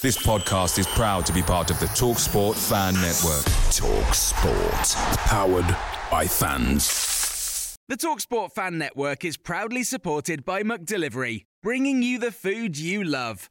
This podcast is proud to be part of the TalkSport Fan Network. TalkSport, powered by fans. The TalkSport Fan Network is proudly supported by McDelivery, bringing you the food you love.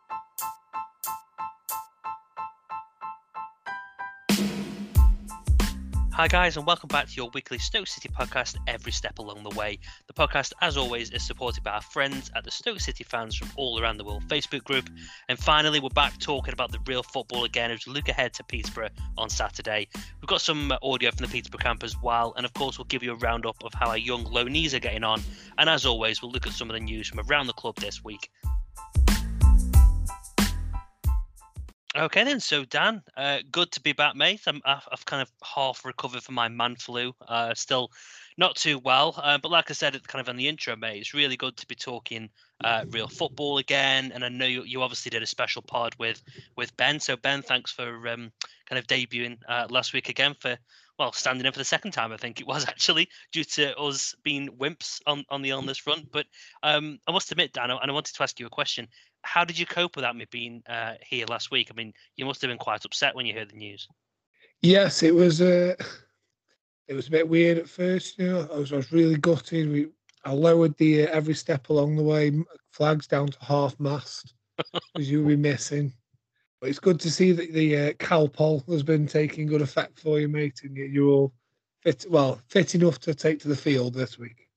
Hi, guys, and welcome back to your weekly Stoke City podcast, Every Step Along the Way. The podcast, as always, is supported by our friends at the Stoke City fans from all around the world Facebook group. And finally, we're back talking about the real football again as we look ahead to Peterborough on Saturday. We've got some audio from the Peterborough camp as well, and of course, we'll give you a roundup of how our young loanees are getting on. And as always, we'll look at some of the news from around the club this week. Okay then, so Dan, uh, good to be back, mate. I'm, I've, I've kind of half recovered from my man flu. Uh, still not too well, uh, but like I said, kind of on the intro, mate, it's really good to be talking uh, real football again. And I know you, you obviously did a special pod with with Ben. So Ben, thanks for um, kind of debuting uh, last week again for well standing in for the second time. I think it was actually due to us being wimps on on the illness front. But um, I must admit, Dan, and I wanted to ask you a question how did you cope without me being uh, here last week? I mean, you must have been quite upset when you heard the news. Yes, it was. Uh, it was a bit weird at first. You know, I was, I was really gutted. We, I lowered the uh, every step along the way, flags down to half mast, because you'll be missing. It's good to see that the uh, Calpol has been taking good effect for you, mate, and you're all fit. Well, fit enough to take to the field this week.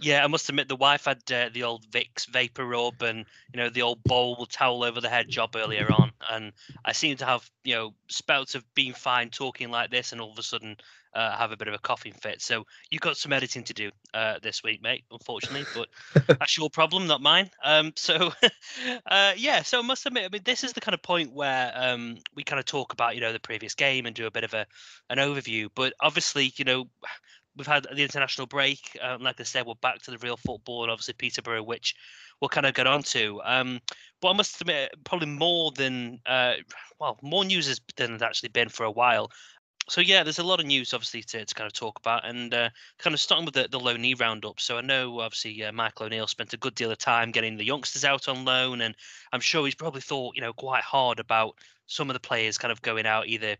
Yeah, I must admit the wife had uh, the old Vicks vapor rub and you know the old bowl towel over the head job earlier on, and I seem to have you know spouts of being fine talking like this, and all of a sudden uh, have a bit of a coughing fit. So you've got some editing to do uh, this week, mate. Unfortunately, but that's your problem, not mine. Um, so uh, yeah, so I must admit, I mean, this is the kind of point where um, we kind of talk about you know the previous game and do a bit of a an overview, but obviously you know we've had the international break. Um, like I said, we're back to the real football, and obviously Peterborough, which we'll kind of get on to. Um, but I must admit, probably more than uh, well, more news has, than it's actually been for a while. So yeah, there's a lot of news obviously to, to kind of talk about, and uh, kind of starting with the, the loanee roundup. So I know obviously uh, Michael O'Neill spent a good deal of time getting the youngsters out on loan, and I'm sure he's probably thought you know quite hard about some of the players kind of going out either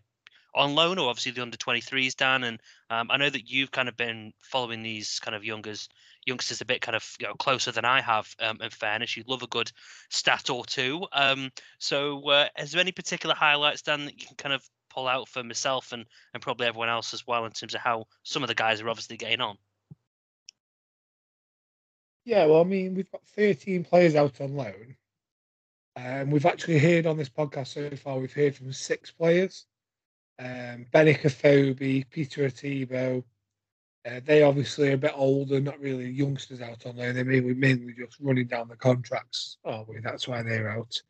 on loan or obviously the under 23s, Dan. And um, I know that you've kind of been following these kind of youngers youngsters a bit kind of you know, closer than I have. Um, in fairness, you love a good stat or two. Um, so, uh, is there any particular highlights, Dan, that you can kind of pull out for myself and and probably everyone else as well in terms of how some of the guys are obviously getting on? Yeah, well, I mean, we've got 13 players out on loan. Um, we've actually heard on this podcast so far, we've heard from six players um, Benik Afobe, Peter Etebo. Uh, they obviously are a bit older, not really youngsters out on loan. They mainly mainly just running down the contracts. Oh, we that's why they're out.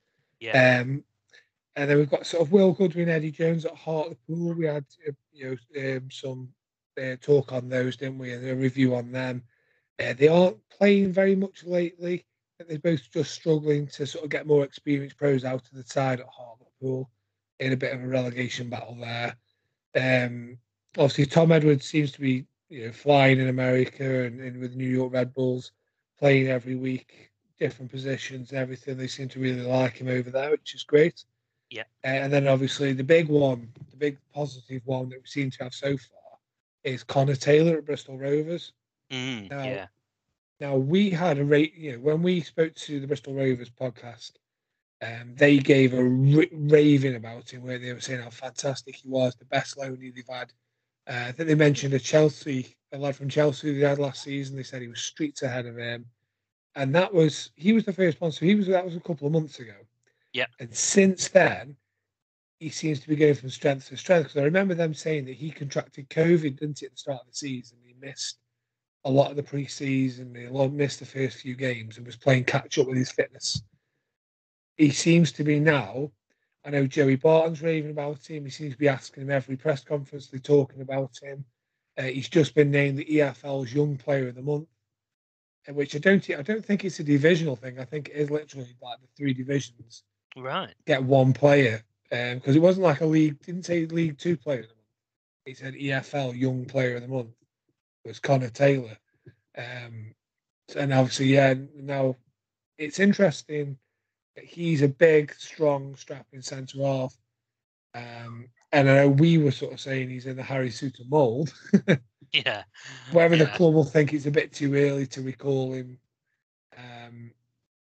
Yeah. Um, and then we've got sort of Will Goodwin, Eddie Jones at Hartlepool. We had uh, you know um, some uh, talk on those, didn't we? And a review on them. Uh, they aren't playing very much lately. They're both just struggling to sort of get more experienced pros out of the side at Hartlepool in a bit of a relegation battle there. Um, obviously, Tom Edwards seems to be you know flying in America and, and with New York Red Bulls, playing every week, different positions everything. They seem to really like him over there, which is great. Yeah. And then obviously the big one, the big positive one that we seem to have so far is Connor Taylor at Bristol Rovers. Mm, now, yeah. Now we had a rate, you know, when we spoke to the Bristol Rovers podcast, um, they gave a r- raving about him, where they were saying how fantastic he was, the best loanee they've had. Uh, I think they mentioned a Chelsea, a lad from Chelsea they had last season. They said he was streets ahead of him, and that was he was the first one. So he was that was a couple of months ago. Yeah. And since then, he seems to be going from strength to strength. Because I remember them saying that he contracted COVID, didn't he, at the start of the season? He missed a lot of the preseason. He missed the first few games and was playing catch up with his fitness. He seems to be now. I know Joey Barton's raving about him. He seems to be asking him every press conference. They're talking about him. Uh, he's just been named the EFL's Young Player of the Month, uh, which I don't. I don't think it's a divisional thing. I think it is literally like the three divisions Right. get one player because um, it wasn't like a league. Didn't say League Two Player of the Month. He said EFL Young Player of the Month. It was Connor Taylor, um, and obviously, yeah. Now it's interesting that he's a big, strong, strapping centre half. Um, and I know we were sort of saying he's in the Harry Souttar mould. Yeah. Whether the club will think it's a bit too early to recall him,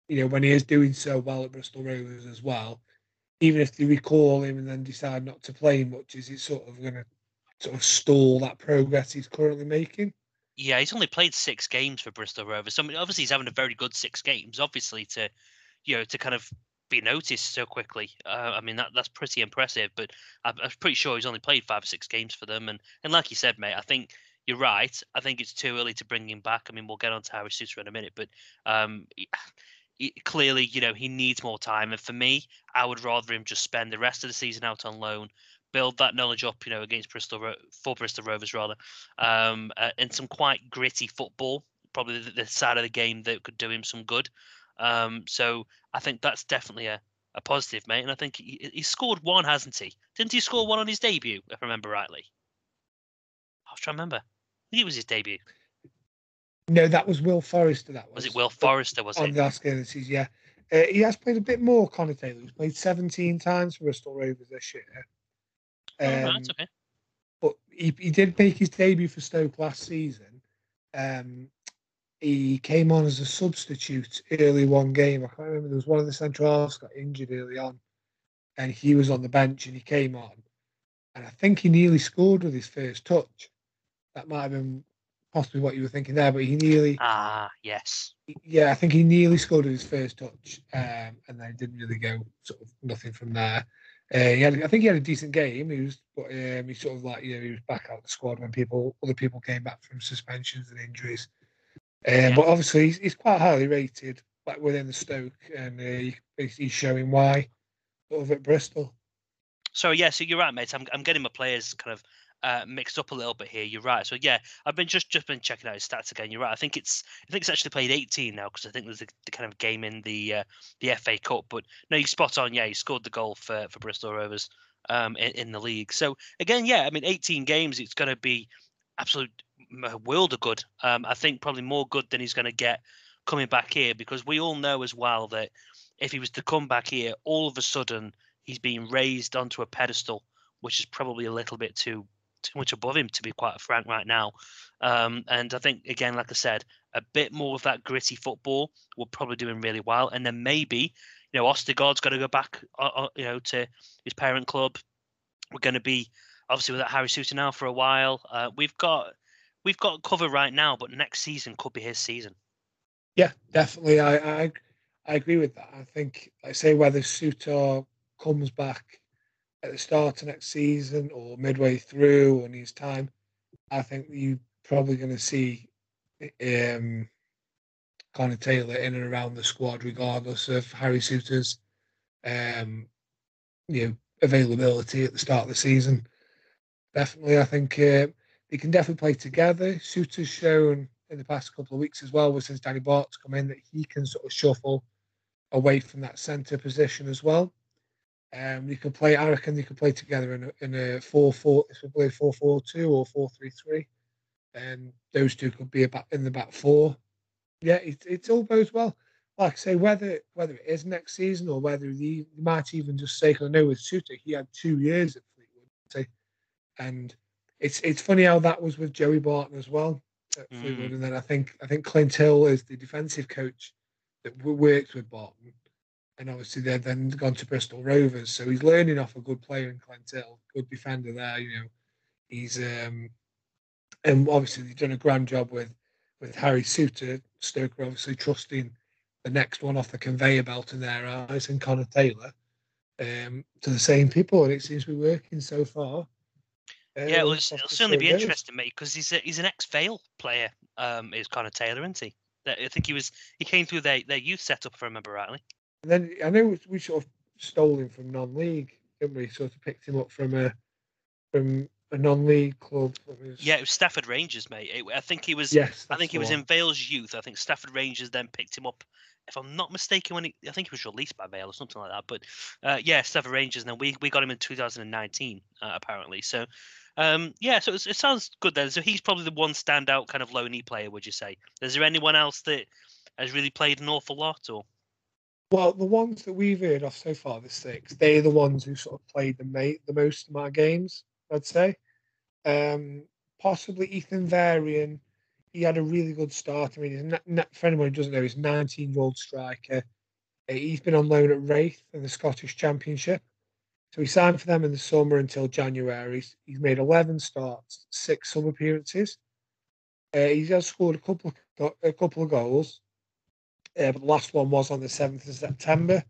you know, when he is doing so well at Bristol Rovers as well, even if they recall him and then decide not to play him much, is it sort of going to sort of stall that progress he's currently making? Yeah, he's only played six games for Bristol Rovers. So I mean, obviously he's having a very good six games. Obviously to, you know, to kind of be noticed so quickly. Uh, I mean that that's pretty impressive. But I'm, I'm pretty sure he's only played five or six games for them. And and like you said, mate, I think you're right. I think it's too early to bring him back. I mean, we'll get on to Harry Souttar in a minute, but um, clearly, you know, he needs more time. And for me, I would rather him just spend the rest of the season out on loan, build that knowledge up, you know, against Bristol for Bristol Rovers rather, um, uh, in some quite gritty football. Probably the, the side of the game that could do him some good. Um, so I think that's definitely a, a positive, mate. And I think he, he scored one, hasn't he? Didn't he score one on his debut, if I remember rightly? I was trying to remember. I think it was his debut. No, that was Will Forrester. That was. Was it Will Forrester? Was on it? the last game of the season? Yeah, uh, he has played a bit more. Connor Taylor. He's played 17 times for Bristol Rovers this year. Oh, Um, okay. but he, he did make his debut for Stoke last season. Um, he came on as a substitute early one game. I can't remember. There was one of the central halves got injured early on, and he was on the bench and he came on, and I think he nearly scored with his first touch. That might have been possibly what you were thinking there, but he nearly, Ah, yes. yeah, I think he nearly scored his first touch, um, and then didn't really go sort of nothing from there. Uh, he had, I think he had a decent game. He was, but um, he sort of like you know he was back out the squad when people other people came back from suspensions and injuries. Um, Yeah. But obviously he's, he's quite highly rated, like within the Stoke, and uh, he, he's showing why sort of at Bristol. So yeah, so you're right, mate. I'm I'm getting my players kind of uh, mixed up a little bit here. You're right. So yeah, I've been just just been checking out his stats again. You're right. I think it's I think it's actually played 18 now because I think there's the, the kind of game in the uh, the FA Cup. But no, you spot on. Yeah, he scored the goal for for Bristol Rovers um, in, in the league. So again, yeah, I mean, 18 games. It's going to be absolute world of good. Um, I think probably more good than he's going to get coming back here because we all know as well that if he was to come back here, all of a sudden he's being raised onto a pedestal, which is probably a little bit too too much above him to be quite frank right now. Um, and I think again, like I said, a bit more of that gritty football will probably do him really well. And then maybe you know Ostergaard's got to go back, uh, uh, you know, to his parent club. We're going to be obviously without Harry Souttar now for a while. Uh, we've got we've got cover right now, but next season could be his season. Yeah, definitely. I I, I agree with that. I think, I say, whether Souttar comes back at the start of next season or midway through or needs time, I think you're probably going to see um, Connor Taylor in and around the squad, regardless of Harry Souttar's um, you know availability at the start of the season. Definitely, I think uh, they can definitely play together. Souttar's shown in the past couple of weeks as well, since Danny Batth's come in, that he can sort of shuffle away from that centre position as well. Um, you could play. I reckon you could play together in a, in a four four. If we play four four two or four three three, and those two could be about in the back four. Yeah, it, it's all bodes well. Like I say, whether whether it is next season or whether they might even just say, 'cause I know with Souttar, he had two years at Fleetwood, and it's it's funny how that was with Joey Barton as well. at Fleetwood, and then I think I think Clint Hill is the defensive coach that worked with Barton, and obviously they've then gone to Bristol Rovers. So he's learning off a good player in Clint Hill, good defender there. You know, he's um, and obviously they've done a grand job with with Harry Souttar. Stoke obviously trusting the next one off the conveyor belt in their eyes and Connor Taylor um, to the same people, and it seems to be working so far. Uh, yeah, well, it'll, it'll certainly be interesting, mate, because he's a, he's an ex Vale player. Um, is Connor Taylor, isn't he? I think he was he came through their, their youth setup, if I remember rightly. And then I know we sort of stole him from non-league, didn't we? Sort of picked him up from a from a non-league club. Was... Yeah, it was Stafford Rangers, mate. It, I think he was. Yes, I think he was one. in Vale's youth. I think Stafford Rangers then picked him up. If I'm not mistaken, when he, I think he was released by Vale or something like that. But uh, yeah, Stafford Rangers, and then we, we got him in 2019 uh, apparently. So um, yeah, so it sounds good then. So he's probably the one standout kind of loanee player. Would you say? Is there anyone else that has really played an awful lot, or? Well, the ones that we've heard of so far, the six, they're the ones who sort of played the mate the most amount of games. I'd say. Um, possibly Ethan Varian. He had a really good start. I mean, not, not, for anyone who doesn't know, he's a 19 year old striker. Uh, he's been on loan at Raith in the Scottish Championship. So he signed for them in the summer until January. He's made 11 starts, six sub appearances. Uh, he scored a couple of, a couple of goals, uh, but the last one was on the 7th of September.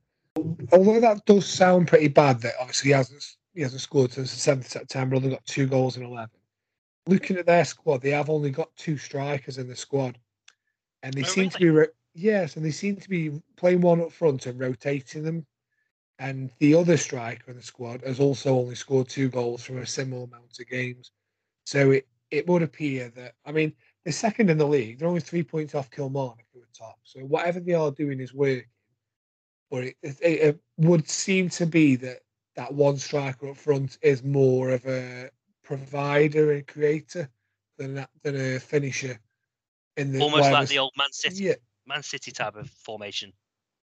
Although that does sound pretty bad, that obviously he hasn't he hasn't scored since the seventh of September. Only got two goals in eleven. Looking at their squad, they have only got two strikers in the squad, and they oh, seem really? to be ro- yes, and they seem to be playing one up front and rotating them. And the other striker in the squad has also only scored two goals from a similar amount of games. So it, it would appear that I mean they're second in the league. They're only three points off Kilmarnock, top. So whatever they are doing is working. But it, it, it would seem to be that that one striker up front is more of a provider and creator than that, than a finisher. In the almost like the old Man City, yeah. Man City type of formation.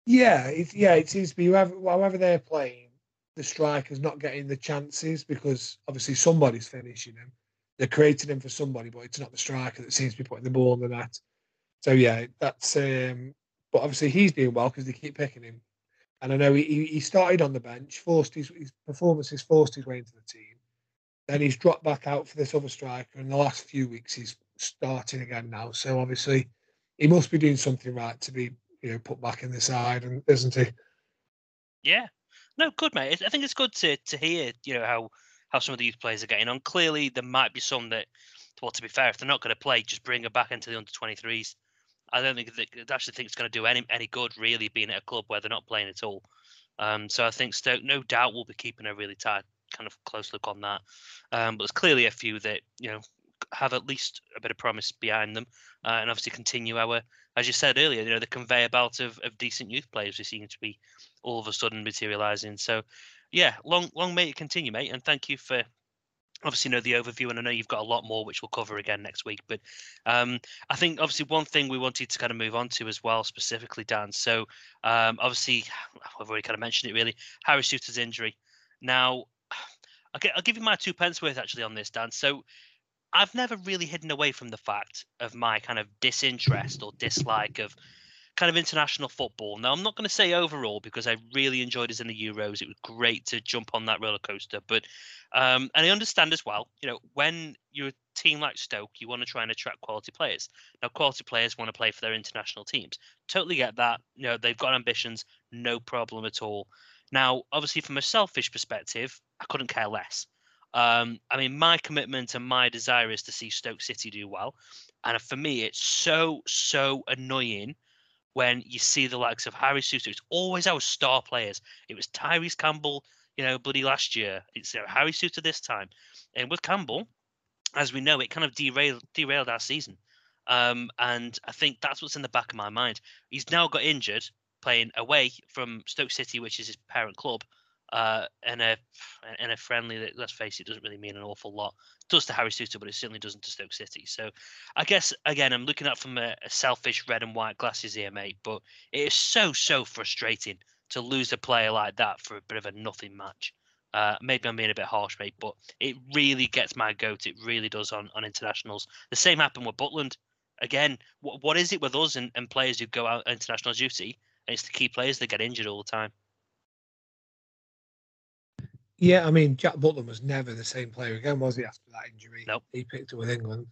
Yeah, it, yeah, it seems to be whoever, however they're playing, the striker's not getting the chances because obviously somebody's finishing him. They're creating him for somebody, but it's not the striker that seems to be putting the ball on the net. So yeah, that's. um But obviously he's doing well because they keep picking him and I know he, he started on the bench, forced his, his performances, forced his way into the team. Then he's dropped back out for this other striker. and the last few weeks, he's starting again now. So obviously, he must be doing something right to be, you know, put back in the side, and isn't he? Yeah, no, good mate. I think it's good to to hear, you know, how how some of these players are getting on. Clearly, there might be some that, well, to be fair, if they're not going to play, just bring them back into the under twenty threes. I don't think that actually think it's going to do any any good really being at a club where they're not playing at all. Um, so I think Stoke no doubt will be keeping a really tight kind of close look on that. Um, but there's clearly a few that you know have at least a bit of promise behind them, uh, and obviously continue our, as you said earlier, you know the conveyor belt of, of decent youth players who seem to be all of a sudden materialising. So, yeah, long long may it continue, mate, and thank you for obviously know the overview and i know you've got a lot more which we'll cover again next week but um, i think obviously one thing we wanted to kind of move on to as well specifically dan so um, obviously i've already kind of mentioned it really harry Souttar's injury. Now get, I'll give you my two pence worth actually on this dan so i've never really hidden away from the fact of my kind of disinterest or dislike of kind of international football. Now, I'm not going to say overall because I really enjoyed us in the Euros. It was great to jump on that roller coaster. But, um, and I understand as well, you know, when you're a team like Stoke, you want to try and attract quality players. Now, quality players want to play for their international teams. Totally get that. You know, they've got ambitions, no problem at all. Now, obviously, from a selfish perspective, I couldn't care less. Um, I mean, my commitment and my desire is to see Stoke City do well. And for me, it's so, so annoying when you see the likes of Harry Souttar. It's always our star players. It was Tyrese Campbell, you know, bloody last year. It's Harry Souttar this time. And with Campbell, as we know, it kind of derailed derailed our season. Um, and I think that's what's in the back of my mind. He's now got injured playing away from Stoke City, which is his parent club, uh, in a in a friendly that let's face it doesn't really mean an awful lot. It does to Harry Souttar, but it certainly doesn't to Stoke City. So I guess again I'm looking at from a, a selfish red and white glasses here, mate. But it is so so frustrating to lose a player like that for a bit of a nothing match. Uh, maybe I'm being a bit harsh, mate, but it really gets my goat. It really does on, on internationals. The same happened with Butland. again, what what is it with us and, and players who go out international duty? And it's the key players that get injured all the time. Yeah, I mean, Jack Butland was never the same player again, was he? After that injury, Nope. he picked it with England.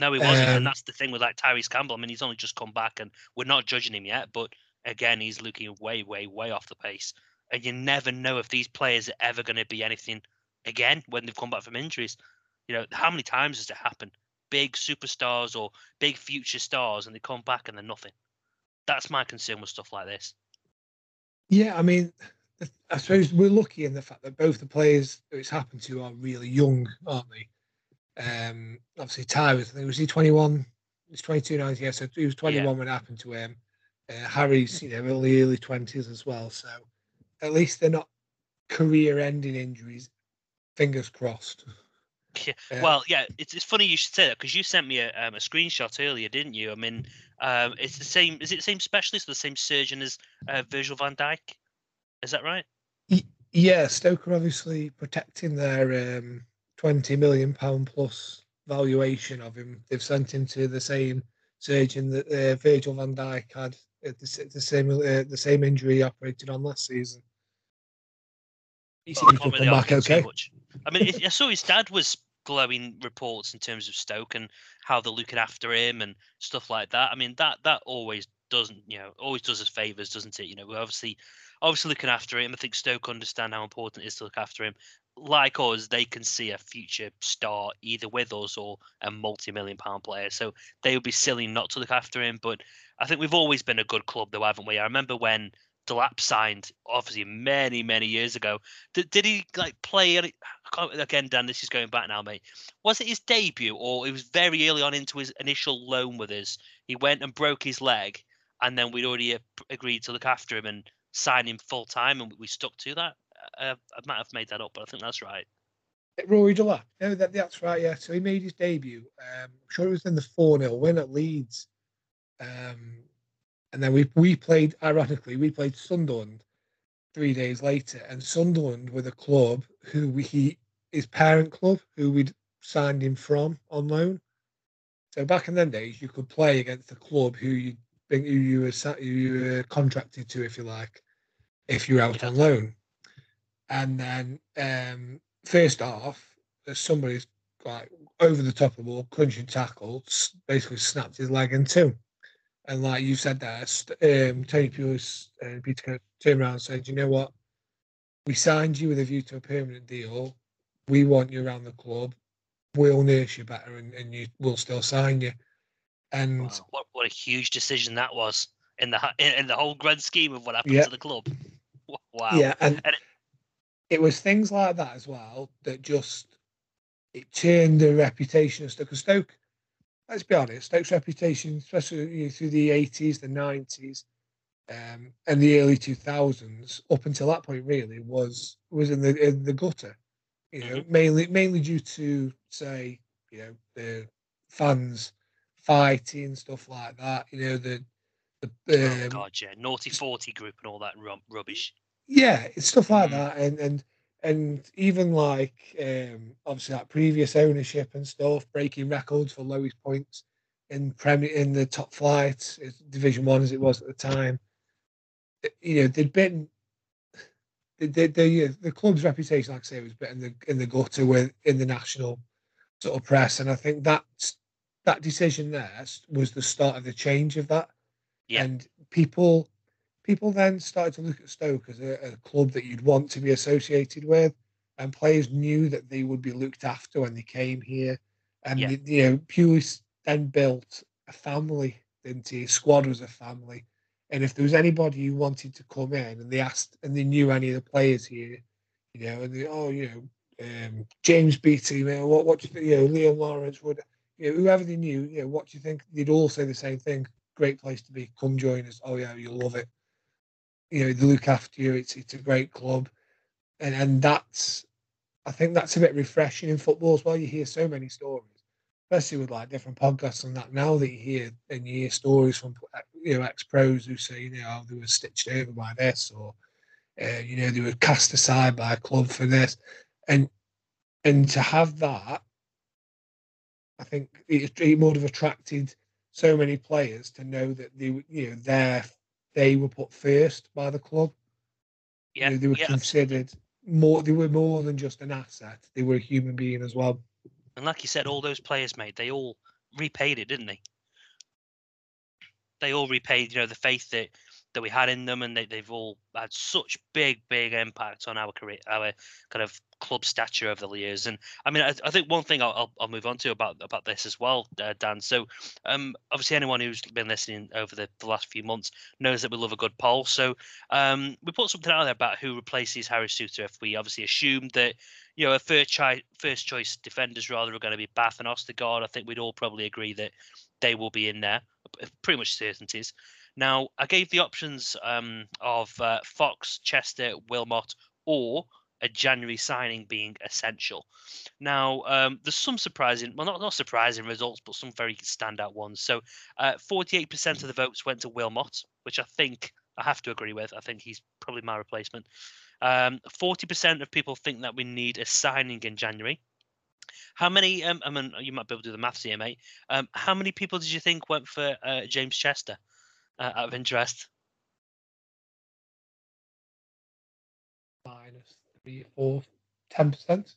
No, he wasn't, Um, and that's the thing with like Tyrese Campbell. I mean, he's only just come back, and we're not judging him yet, but again, he's looking way, way, way off the pace. And you never know if these players are ever going to be anything again when they've come back from injuries. You know, how many times has it happened? Big superstars or big future stars, and they come back and they're nothing. That's my concern with stuff like this. Yeah, I mean, I suppose we're lucky in the fact that both the players that it's happened to are really young, aren't they? Um, obviously, Ty was, I think, was he 21? He's 22 now, yeah, so he was 21 when it happened to him. Uh, Harry's, you know, early, early 20s as well. So at least they're not career ending injuries. Fingers crossed. Yeah, Uh, Well, yeah, it's, it's funny you should say that because you sent me a, um, a screenshot earlier, didn't you? I mean, um, it's the same. Is it the same specialist or the same surgeon as uh, Virgil van Dijk? Is that right? Yeah, Stoke are obviously protecting their um, twenty million pound plus valuation of him. They've sent him to the same surgeon that uh, Virgil van Dijk had at the, the same uh, the same injury he operated on last season. He Well, seems to really back okay. I mean, I saw his dad was glowing reports in terms of Stoke and how they're looking after him and stuff like that. I mean, that that always doesn't, you know, always does us favors, doesn't it? You know, we're obviously obviously looking after him. I think Stoke understand how important it is to look after him. Like us, they can see a future star either with us or a multi-million pound player. So they would be silly not to look after him. But I think we've always been a good club, though, haven't we? I remember when Delap signed, obviously many, many years ago. Did, did he like play? Again, Dan, this is going back now, mate. Was it his debut, or it was very early on into his initial loan with us? He went and broke his leg, and then we'd already agreed to look after him and sign him full time, and we stuck to that. Uh, I might have made that up, but I think that's right. Rory Delap. No, that, that's right. Yeah, so he made his debut. Um, I'm sure it was in the four 0 win at Leeds. Um, and then we we played. Ironically, we played Sunderland three days later, and Sunderland were the club who we he his parent club who we'd signed him from on loan. So back in them days, you could play against the club who you who you were who you were contracted to, if you like, if you're out on loan. And then um, first off, somebody's like over the top of the ball, crunching tackle, basically snapped his leg in two. And like you said there, um, Tony Pulis and Peter Kent turned around and said, you know what? We signed you with a view to a permanent deal. We want you around the club. We'll nurse you better and, and you will still sign you. And Wow, What what a huge decision that was in the in, in the whole grand scheme of what happened Yeah. to the club. Wow. Yeah, and, And it- it was things like that as well that just it turned the reputation of Stoke. Stoke, let's be honest, Stoke's reputation, especially you know, through the eighties, the nineties, um, and the early two thousands, up until that point, really was was in the in the gutter. You know, mainly mainly due to say, you know, the fans fighting stuff like that. You know, the the Oh um, God, yeah, naughty forty group and all that rubbish. yeah, it's stuff like Mhm. that, and and and even like um, obviously that previous ownership and stuff, breaking records for lowest points in Premier in the top flight, Division One as it was at the time. You know, they'd been the the club's reputation, like I say, was bit in the in the gutter with in the national sort of press, and I think that that decision there was the start of the change of that. Yeah. And people people then started to look at Stoke as a, a club that you'd want to be associated with, and players knew that they would be looked after when they came here. And Yeah. you- know, Pulis then built a family, didn't he? His squad was a family. And if there was anybody who wanted to come in and they asked and they knew any of the players here, you know, and they, oh, you know, um, James Beattie, know, what, what do you think, you know, Liam Lawrence, would, you know, whoever they knew, you know, what do you think? They'd all say the same thing. Great place to be. Come join us. Oh yeah, you'll love it. You know, they look after you. It's it's a great club, and and that's, I think that's a bit refreshing in football as well. You hear so many stories, especially with like different podcasts and that. Now that you hear and you hear stories from you know ex pros who say you know oh, they were stitched over by this or uh, you know they were cast aside by a club for this, and and to have that I think it, it would have attracted so many players to know that they, you know, they they were put first by the club. Yeah, You know, they were yeah. considered more. They were more than just an asset. They were a human being as well. And like you said, all those players, made they all repaid it, didn't they? They all repaid, you know, the faith that that we had in them, and they, they've all had such big, big impact on our career, our kind of club stature over the years. And I mean, I, I think one thing I'll, I'll, move on to about about this as well, uh, Dan. So, um, obviously, anyone who's been listening over the, the last few months knows that we love a good poll. So, um, we put something out there about who replaces Harry Souttar. If we obviously assume that you know, a first choice first choice defenders rather are going to be Batth and Ostergaard. I think we'd all probably agree that they will be in there, pretty much certainties. Now, I gave the options um, of uh, Fox, Chester, Wilmot, or a January signing being essential. Now, um, there's some surprising, well, not, not surprising results, but some very standout ones. So, uh, 48% of the votes went to Wilmot, which I think I have to agree with. I think he's probably my replacement. Um, 40% of people think that we need a signing in January. How many? Um, I mean, you might be able to do the maths here, mate. Um, how many people did you think went for uh, James Chester uh, out of interest? Minus three, four, ten percent.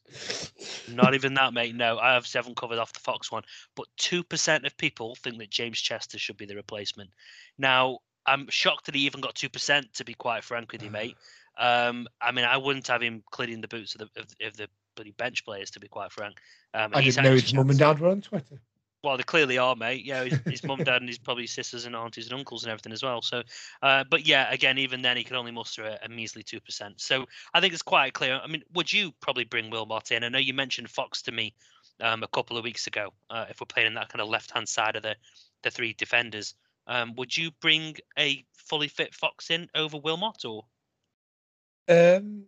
Not even that, mate. No, I have seven covered off the Fox one, but two percent of people think that James Chester should be the replacement. Now, I'm shocked that he even got two percent. To be quite frank with you, mate. Um, I mean, I wouldn't have him cleaning the boots of the of, of the bloody bench players. To be quite frank, um, I didn't know his mum and dad were on Twitter. Well, they clearly are, mate. Yeah, his, his mum, dad, and his probably sisters and aunties and uncles and everything as well. So, uh, but yeah, again, even then, he could only muster a, a measly two percent. So, I think it's quite clear. I mean, would you probably bring Wilmot in? I know you mentioned Fox to me um, a couple of weeks ago. Uh, if we're playing in that kind of left-hand side of the the three defenders, um, would you bring a fully fit Fox in over Wilmot or? Um,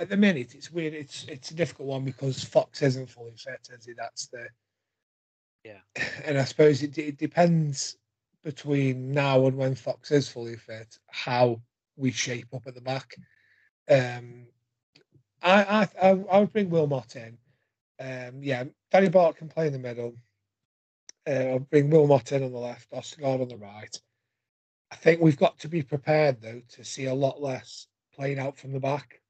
at the minute, it's weird. It's it's a difficult one because Fox isn't fully fit, is he? That's the Yeah. And I suppose it, it depends between now and when Fox is fully fit how we shape up at the back. Um, I I I, I would bring Wilmot in. Um, yeah, Danny Batth can play in the middle. Uh, I'll bring Wilmot in on the left, Ostergaard on the right. I think we've got to be prepared though to see a lot less playing out from the back,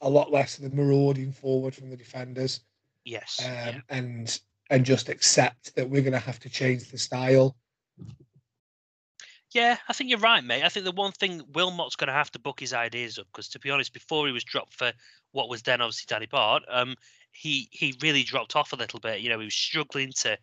a lot less of the marauding forward from the defenders, Yes. um, yeah. and and just accept that we're going to have to change the style. Yeah, I think you're right, mate. I think the one thing Wilmot's going to have to book his ideas up because, to be honest, before he was dropped for what was then obviously Danny Batth, um, he he really dropped off a little bit. You know, he was struggling to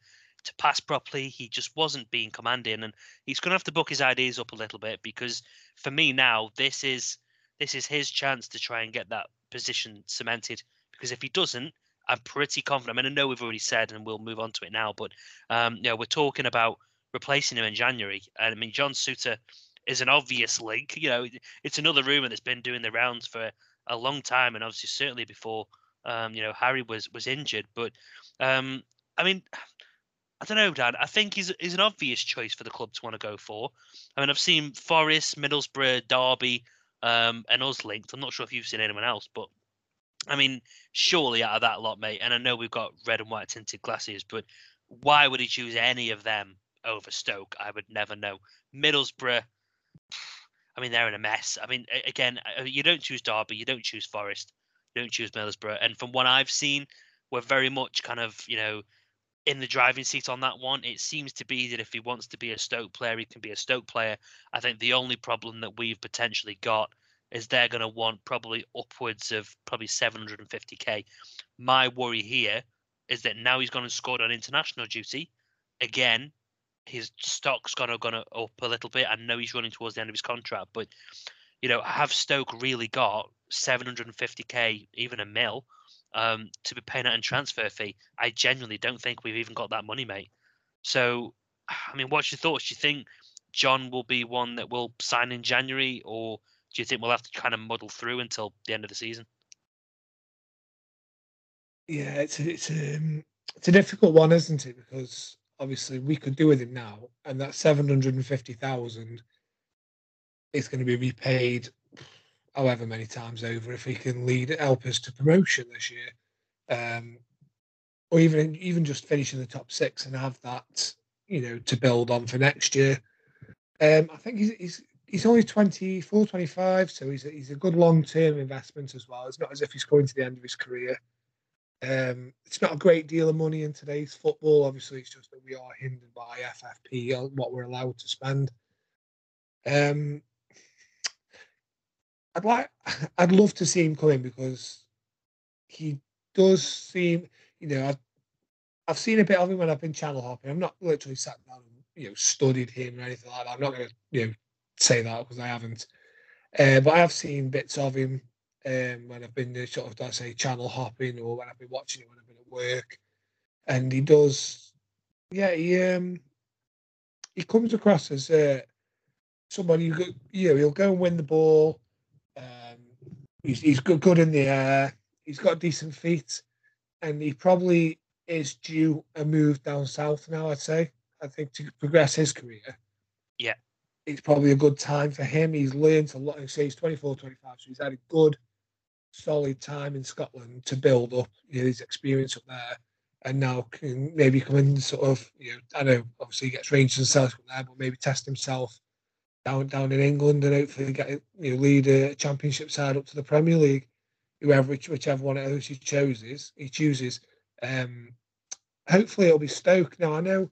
to pass properly. He just wasn't being commanding, and he's going to have to book his ideas up a little bit because, for me now, this is this is his chance to try and get that position cemented. Because if he doesn't, I'm pretty confident. I mean, I know we've already said, and we'll move on to it now, but um, you know, we're talking about replacing him in January. And I mean, John Souttar is an obvious link. You know, it's another rumor that's been doing the rounds for a long time, and obviously certainly before um, you know Harry was was injured. But um, I mean, I don't know, Dan. I think he's he's an obvious choice for the club to want to go for. I mean, I've seen Forest, Middlesbrough, Derby, um, and us linked. I'm not sure if you've seen anyone else, but I mean, surely out of that lot, mate. And I know we've got red and white tinted glasses, but why would he choose any of them over Stoke? I would never know. Middlesbrough, I mean, they're in a mess. I mean, again, uh, you don't choose Derby, you don't choose Forest, you don't choose Middlesbrough. And from what I've seen, we're very much kind of, you know, in the driving seat on that one. It seems to be that if he wants to be a Stoke player, he can be a Stoke player. I think the only problem that we've potentially got is they're going to want probably upwards of probably 750k. My worry here is that now he's gone and scored on international duty. Again, his stock's gonna gonna up a little bit. I know he's running towards the end of his contract, but you know, have Stoke really got 750k, even a mil, um, to be paying out in transfer fee? I genuinely don't think we've even got that money, mate. So, I mean, what's your thoughts? Do you think John will be one that will sign in January, or do you think we'll have to kind of muddle through until the end of the season? Yeah, it's it's um, it's a difficult one, isn't it? Because obviously we could do with him now, and that seven hundred and fifty thousand is going to be repaid however many times over if he can lead help us to promotion this year. Um, or even even just finish in the top six and have that, you know, to build on for next year. Um, I think he's, he's he's only 24, 25, so he's a, he's a good long term investment as well. It's not as if he's going to the end of his career. Um, it's not a great deal of money in today's football. Obviously, it's just that we are hindered by FFP on what we're allowed to spend. Um, I'd like, I'd love to see him come in because he does seem, you know, I've, I've seen a bit of him when I've been channel hopping. I'm not literally sat down and you know studied him or anything like that. I'm not going to you know say that because I haven't, uh, but I have seen bits of him um, when I've been uh, sort of, I say, channel hopping or when I've been watching it when I've been at work. And he does, yeah, he um, he comes across as uh, somebody you, you know, he'll go and win the ball. Um, he's he's good, good in the air. He's got decent feet, and he probably is due a move down south now. I'd say. I think to progress his career. Yeah. It's probably a good time for him. He's learned a lot. He's 24, 25, so he's had a good solid time in Scotland to build up you know, his experience up there, and now can maybe come in sort of you know I know obviously he gets Rangers and Celtic there, but maybe test himself down down in England and hopefully get you know lead a championship side up to the Premier League, whoever whichever one of those he chooses he chooses. Um, hopefully it'll be Stoke. Now I know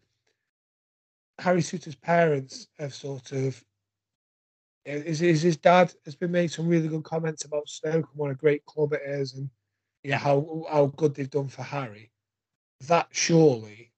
Harry Souttar's parents have sort of uh, is, is his dad has been made some really good comments about Stoke and what a great club it is, and yeah, how how good they've done for Harry. That surely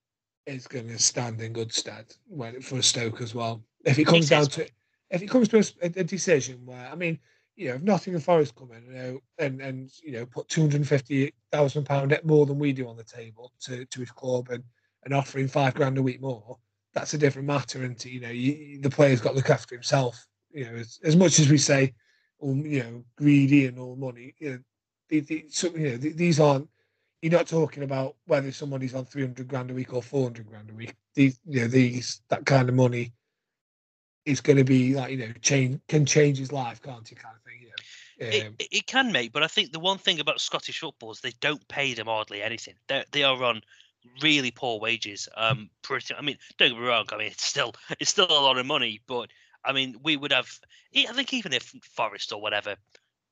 is going to stand in good stead when for Stoke as well. If it comes down to if it comes to a, a, decision where I mean, you know, if Nottingham Forest come in, you know, and and you know, put two hundred fifty thousand pound more than we do on the table to to his club and and offering five grand a week more, that's a different matter. And you know, you, the player's got to look after himself you know, as, as much as we say, all you know, greedy and all money, you know, the, the, so, you know, the, these aren't. You're not talking about whether somebody's on 300 grand a week or 400 grand a week. These, you know, these that kind of money is going to be like you know, change can change his life, can't it? Kind of thing. You know? Um, it, it can, mate. But I think the one thing about Scottish football is they don't pay them hardly anything. They they are on really poor wages. Um, pretty. I mean, don't get me wrong. I mean, it's still it's still a lot of money, but I mean, we would have. I think even if Forest or whatever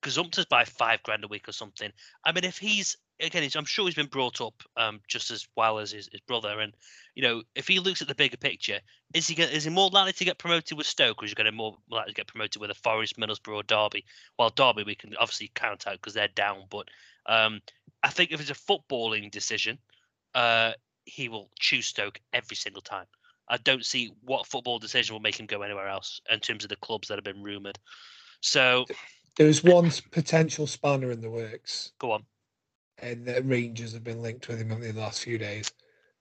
gazumped us by five grand a week or something. I mean, if he's again, I'm sure he's been brought up um, just as well as his, his, brother, and you know, if he looks at the bigger picture, is he is he more likely to get promoted with Stoke, or is he going to more likely to get promoted with a Forest, Middlesbrough, or Derby? Well, Derby we can obviously count out because they're down, but um, I think if it's a footballing decision, uh, he will choose Stoke every single time. I don't see what football decision will make him go anywhere else in terms of the clubs that have been rumored. So there's one potential spanner in the works. Go on. And the Rangers have been linked with him in the last few days.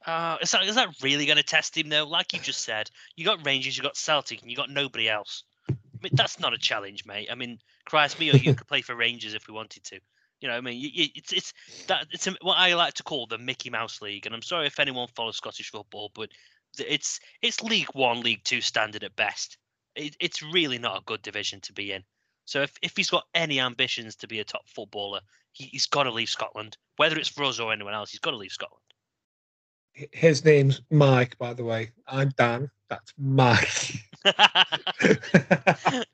Uh, is that is that really going to test him though? Like you just said, you got Rangers, you got Celtic, and you got nobody else. I mean, that's not a challenge, mate. I mean, Christ me, or you could play for Rangers if we wanted to. You know, what I mean, it's it's that it's what I like to call the Mickey Mouse League. And I'm sorry if anyone follows Scottish football, but it's it's League One, League Two standard at best. It, it's really not a good division to be in. So if, if he's got any ambitions to be a top footballer, he, has got to leave Scotland. Whether it's for us or anyone else, he's got to leave Scotland. His name's Mike, by the way. I'm Dan. That's Mike.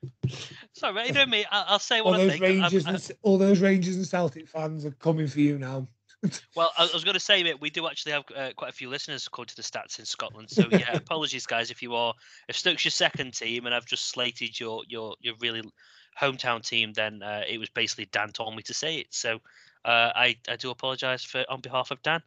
Sorry. You know me. I'll, I'll say what all I think. Rangers I'm, and, all those Rangers and Celtic fans are coming for you now well, I was going to say, mate, we do actually have uh, quite a few listeners according to the stats in Scotland. So yeah, apologies, guys, if you are if Stoke's your second team and I've just slated your your your really hometown team, then uh, it was basically Dan told me to say it. So uh, I I do apologise for on behalf of Dan.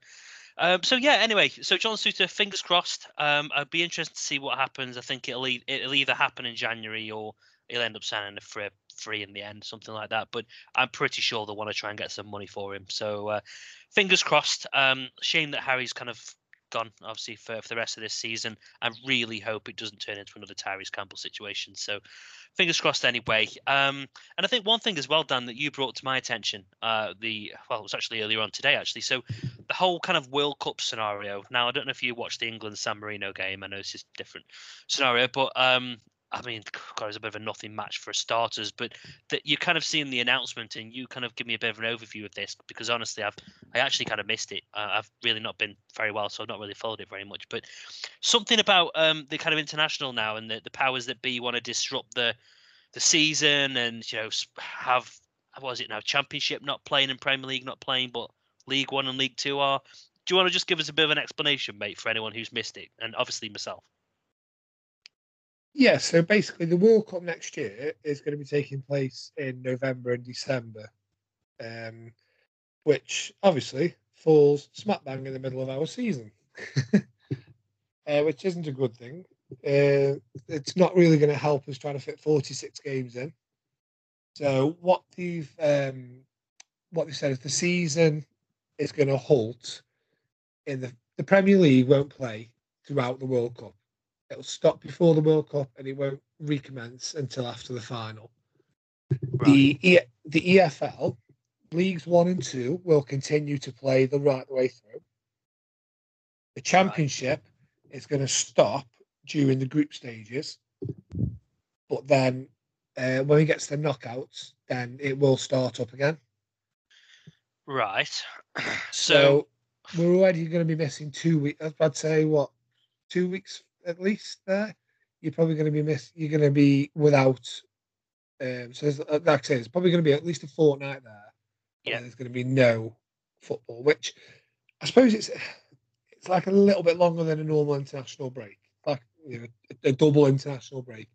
Um, so yeah, anyway, so John Souttar, fingers crossed. Um, I'd be interested to see what happens. I think it'll e- it'll either happen in January or he'll end up signing a free free in the end, something like that. But I'm pretty sure they'll want to try and get some money for him. So uh, fingers crossed. Um, shame that Harry's kind of gone, obviously, for, for the rest of this season. I really hope it doesn't turn into another Tyrese Campbell situation. So fingers crossed anyway. Um, and I think one thing as well, Dan, that you brought to my attention, uh, the well, it was actually earlier on today, actually. So the whole kind of World Cup scenario. Now, I don't know if you watched the England San Marino game. I know it's just different scenario, but um, I mean, it was a bit of a nothing match for starters, but that you kind of seeing the announcement and you kind of give me a bit of an overview of this because honestly, I've I actually kind of missed it. Uh, I've really not been very well, so I've not really followed it very much. But something about um, the kind of international now and the, the powers that be want to disrupt the the season and you know have what is it now championship not playing and Premier League not playing, but League One and League Two are. Do you want to just give us a bit of an explanation, mate, for anyone who's missed it, and obviously myself? Yeah, so basically, the World Cup next year is going to be taking place in November and December, um, which obviously falls smack bang in the middle of our season, uh, which isn't a good thing. Uh, it's not really going to help us trying to fit 46 games in. So what they've um, what they said is the season is going to halt in the the Premier League won't play throughout the World Cup. It'll stop before the World Cup and it won't recommence until after the final. Right. The e- the EFL leagues one and two will continue to play the right way through. The championship right. is going to stop during the group stages, but then uh, when we get to the knockouts, then it will start up again. Right. so, so we're already going to be missing two weeks. I'd say what two weeks at least there, you're probably going to be miss. You're going to be without. Um, so uh, like I say, it's probably going to be at least a fortnight there. Yeah, there's going to be no football, which I suppose it's it's like a little bit longer than a normal international break, like you know, a, a double international break.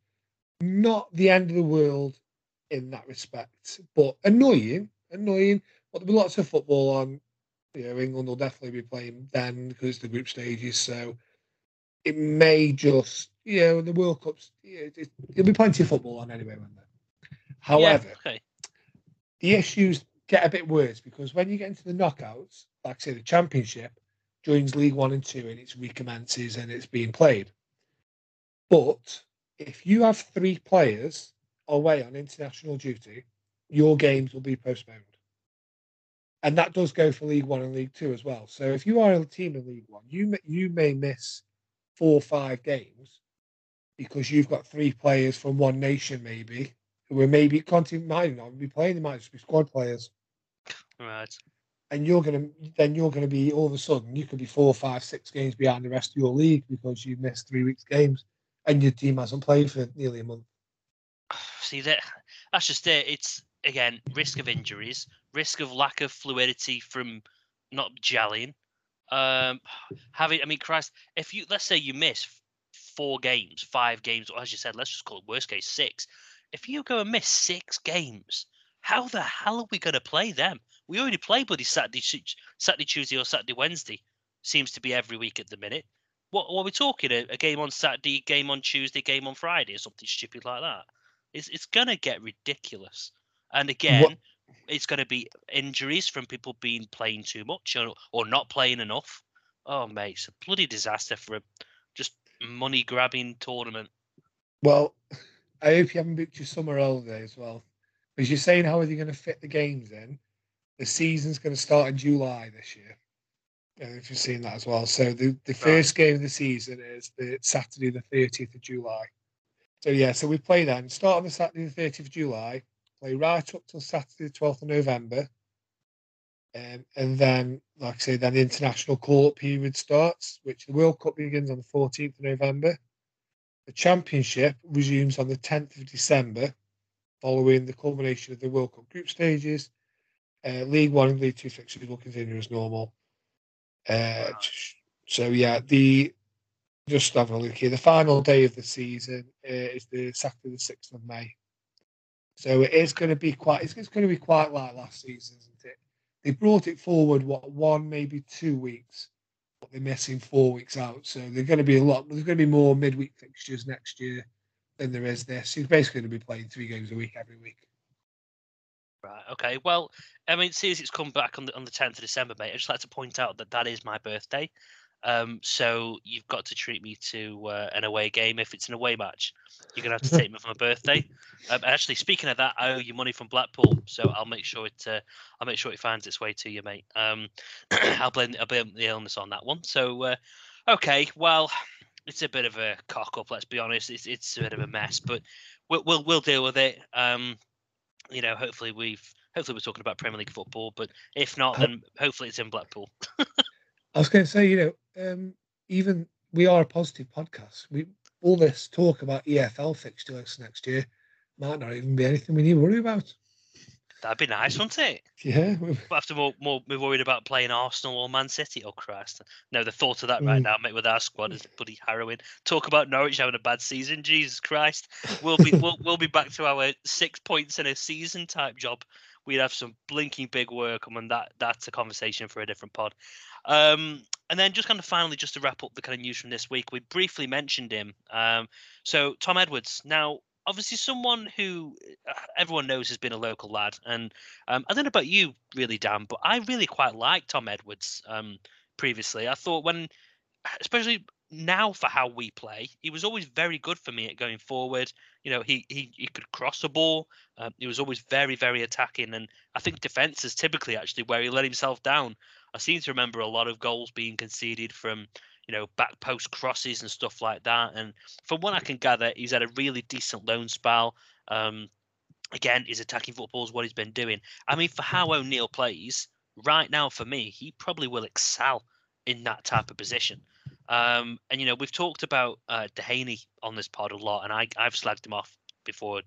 Not the end of the world in that respect, but annoying, annoying. But there'll be lots of football on. You know, England will definitely be playing then because it's the group stages. So it may just, you know, the World Cups, it, it, there'll be plenty of football on anyway, won't there? However, yeah, okay. the issues get a bit worse because when you get into the knockouts, like say the Championship joins League One and Two and it recommences and it's being played. But if you have three players away on international duty, your games will be postponed. And that does go for League One and League Two as well. So if you are a team in League One, you may, you may miss four or five games because you've got three players from one nation, maybe who are maybe content might not be playing. They might just be squad players, right? And you're gonna then you're gonna be all of a sudden you could be four, five, six games behind the rest of your league because you missed three weeks games and your team hasn't played for nearly a month. See that that's just it. It's again risk of injuries, risk of lack of fluidity from not gelling, um, having, I mean, Christ, if you let's say you miss four games, five games, or as you said, let's just call it worst case six. If you go and miss six games, how the hell are we going to play them? We already play bloody Saturday, Saturday, Tuesday, or Saturday, Wednesday. Seems to be every week at the minute. What, what are we talking? A, a game on Saturday, game on Tuesday, game on Friday, or something stupid like that. It's it's going to get ridiculous. And again, what? It's going to be injuries from people being playing too much or, or not playing enough. Oh, mate, it's a bloody disaster for a just money grabbing tournament. Well, I hope you haven't booked your summer holiday as well. Because you're saying how are they going to fit the games in? The season's going to start in July this year. if you've seen that as well. So the, the first game of the season is the Saturday the 30th of July. So yeah, so we play then. Start on the Saturday the 30th of July play right up till Saturday, the 12th of November. Um, and then, like I say, then the international call up period starts, which the World Cup begins on the 14th of November. The Championship resumes on the 10th of December, following the culmination of the World Cup group stages. Uh, League One and League Two fixtures will continue as normal. Uh, so, yeah, the just have a look here. The final day of the season uh, is the Saturday, the 6th of May. So it is going to be quite. It's, going to be quite like last season, isn't it? They brought it forward what one, maybe two weeks, but they're missing four weeks out. So they're going to be a lot. There's going to be more midweek fixtures next year than there is this. He's basically going to be playing three games a week every week. Right. Okay. Well, I mean, since it's come back on the on the tenth of December, mate, I just like to point out that that is my birthday. Um, so you've got to treat me to uh, an away game. If it's an away match, you're gonna have to take me for my birthday. Um, actually, speaking of that, I owe you money from Blackpool, so I'll make sure it. Uh, I'll make sure it finds its way to you, mate. Um, I'll blame I'll blame the illness on that one. So, uh, okay, well, it's a bit of a cock up. Let's be honest. It's it's a bit of a mess, but we'll we'll, we'll deal with it. Um, you know, hopefully we've hopefully we're talking about Premier League football, but if not, then hopefully it's in Blackpool. I was going to say, you know, um, even we are a positive podcast. We all this talk about EFL fixtures next year might not even be anything we need to worry about. That'd be nice, wouldn't it? Yeah. But after more, more, be worried about playing Arsenal or Man City. Oh Christ! No, the thought of that right Mm. now, mate, with our squad is bloody harrowing. Talk about Norwich having a bad season. Jesus Christ! We'll be we'll, we'll be back to our six points in a season type job. We'd have some blinking big work, and that that's a conversation for a different pod. Um, and then just kind of finally, just to wrap up the kind of news from this week, we briefly mentioned him. Um, so Tom Edwards. Now, obviously, someone who uh, everyone knows has been a local lad, and um, I don't know about you, really, Dan, but I really quite liked Tom Edwards um, previously. I thought when, especially now for how we play, he was always very good for me at going forward. You know, he he, he could cross a ball. Um, he was always very very attacking, and I think defense is typically actually where he let himself down. I seem to remember a lot of goals being conceded from you know back post crosses and stuff like that. And from what I can gather, he's had a really decent loan spell. Um, again, his attacking football is what he's been doing. I mean, for how O'Neill plays right now, for me, he probably will excel in that type of position. Um, and you know, we've talked about uh, Duhaney on this pod a lot, and I, I've slagged him off before.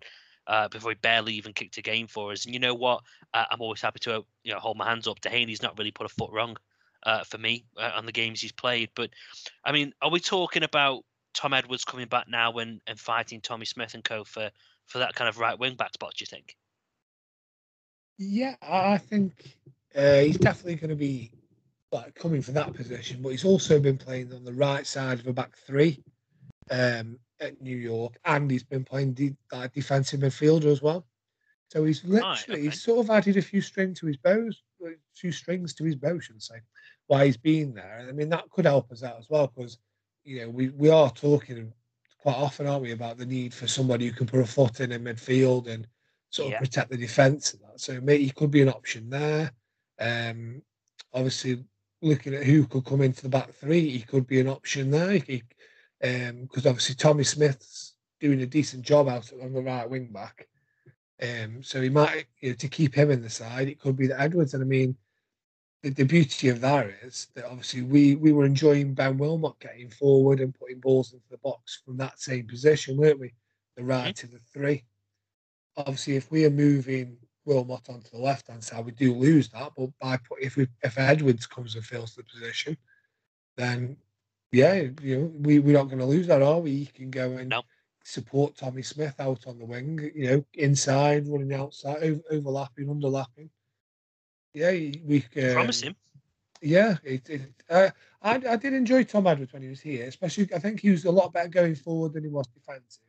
Uh, before he barely even kicked a game for us, and you know what? Uh, I'm always happy to you know hold my hands up. Duhaney's not really put a foot wrong uh, for me uh, on the games he's played. But I mean, are we talking about Tom Edwards coming back now and, and fighting Tommy Smith and co for for that kind of right wing back spot? Do you think? Yeah, I think uh, he's definitely going to be like coming for that position, but he's also been playing on the right side of a back three um, at New York, and he's been playing de- like defensive midfielder as well. So he's literally okay. he's sort of added a few strings to his bows, a few strings to his bow, should say, while he's been there. And I mean that could help us out as well because you know we we are talking quite often, aren't we, about the need for somebody who can put a foot in in midfield and sort of Yeah. protect the defence. So maybe he could be an option there. Um, obviously, looking at who could come into the back three, he could be an option there. He, because obviously Tommy Smith's doing a decent job out on the right wing back. Um, so he might you know, to keep him in the side. It could be that Edwards, and I mean, the, the beauty of that is that obviously we we were enjoying Ben Wilmot getting forward and putting balls into the box from that same position, weren't we? The right to the three. Obviously, if we are moving Wilmot onto the left hand side, we do lose that. But by put if we if Edwards comes and fills the position, then yeah, you know we we're not going to lose that, are we? He can go and No. support Tommy Smith out on the wing, you know, inside, running outside, over, overlapping, underlapping. Yeah, we um, Promise him. yeah, it, it, uh, I, I did enjoy Tom Edwards when he was here, especially I think he was a lot better going forward than he was defensive.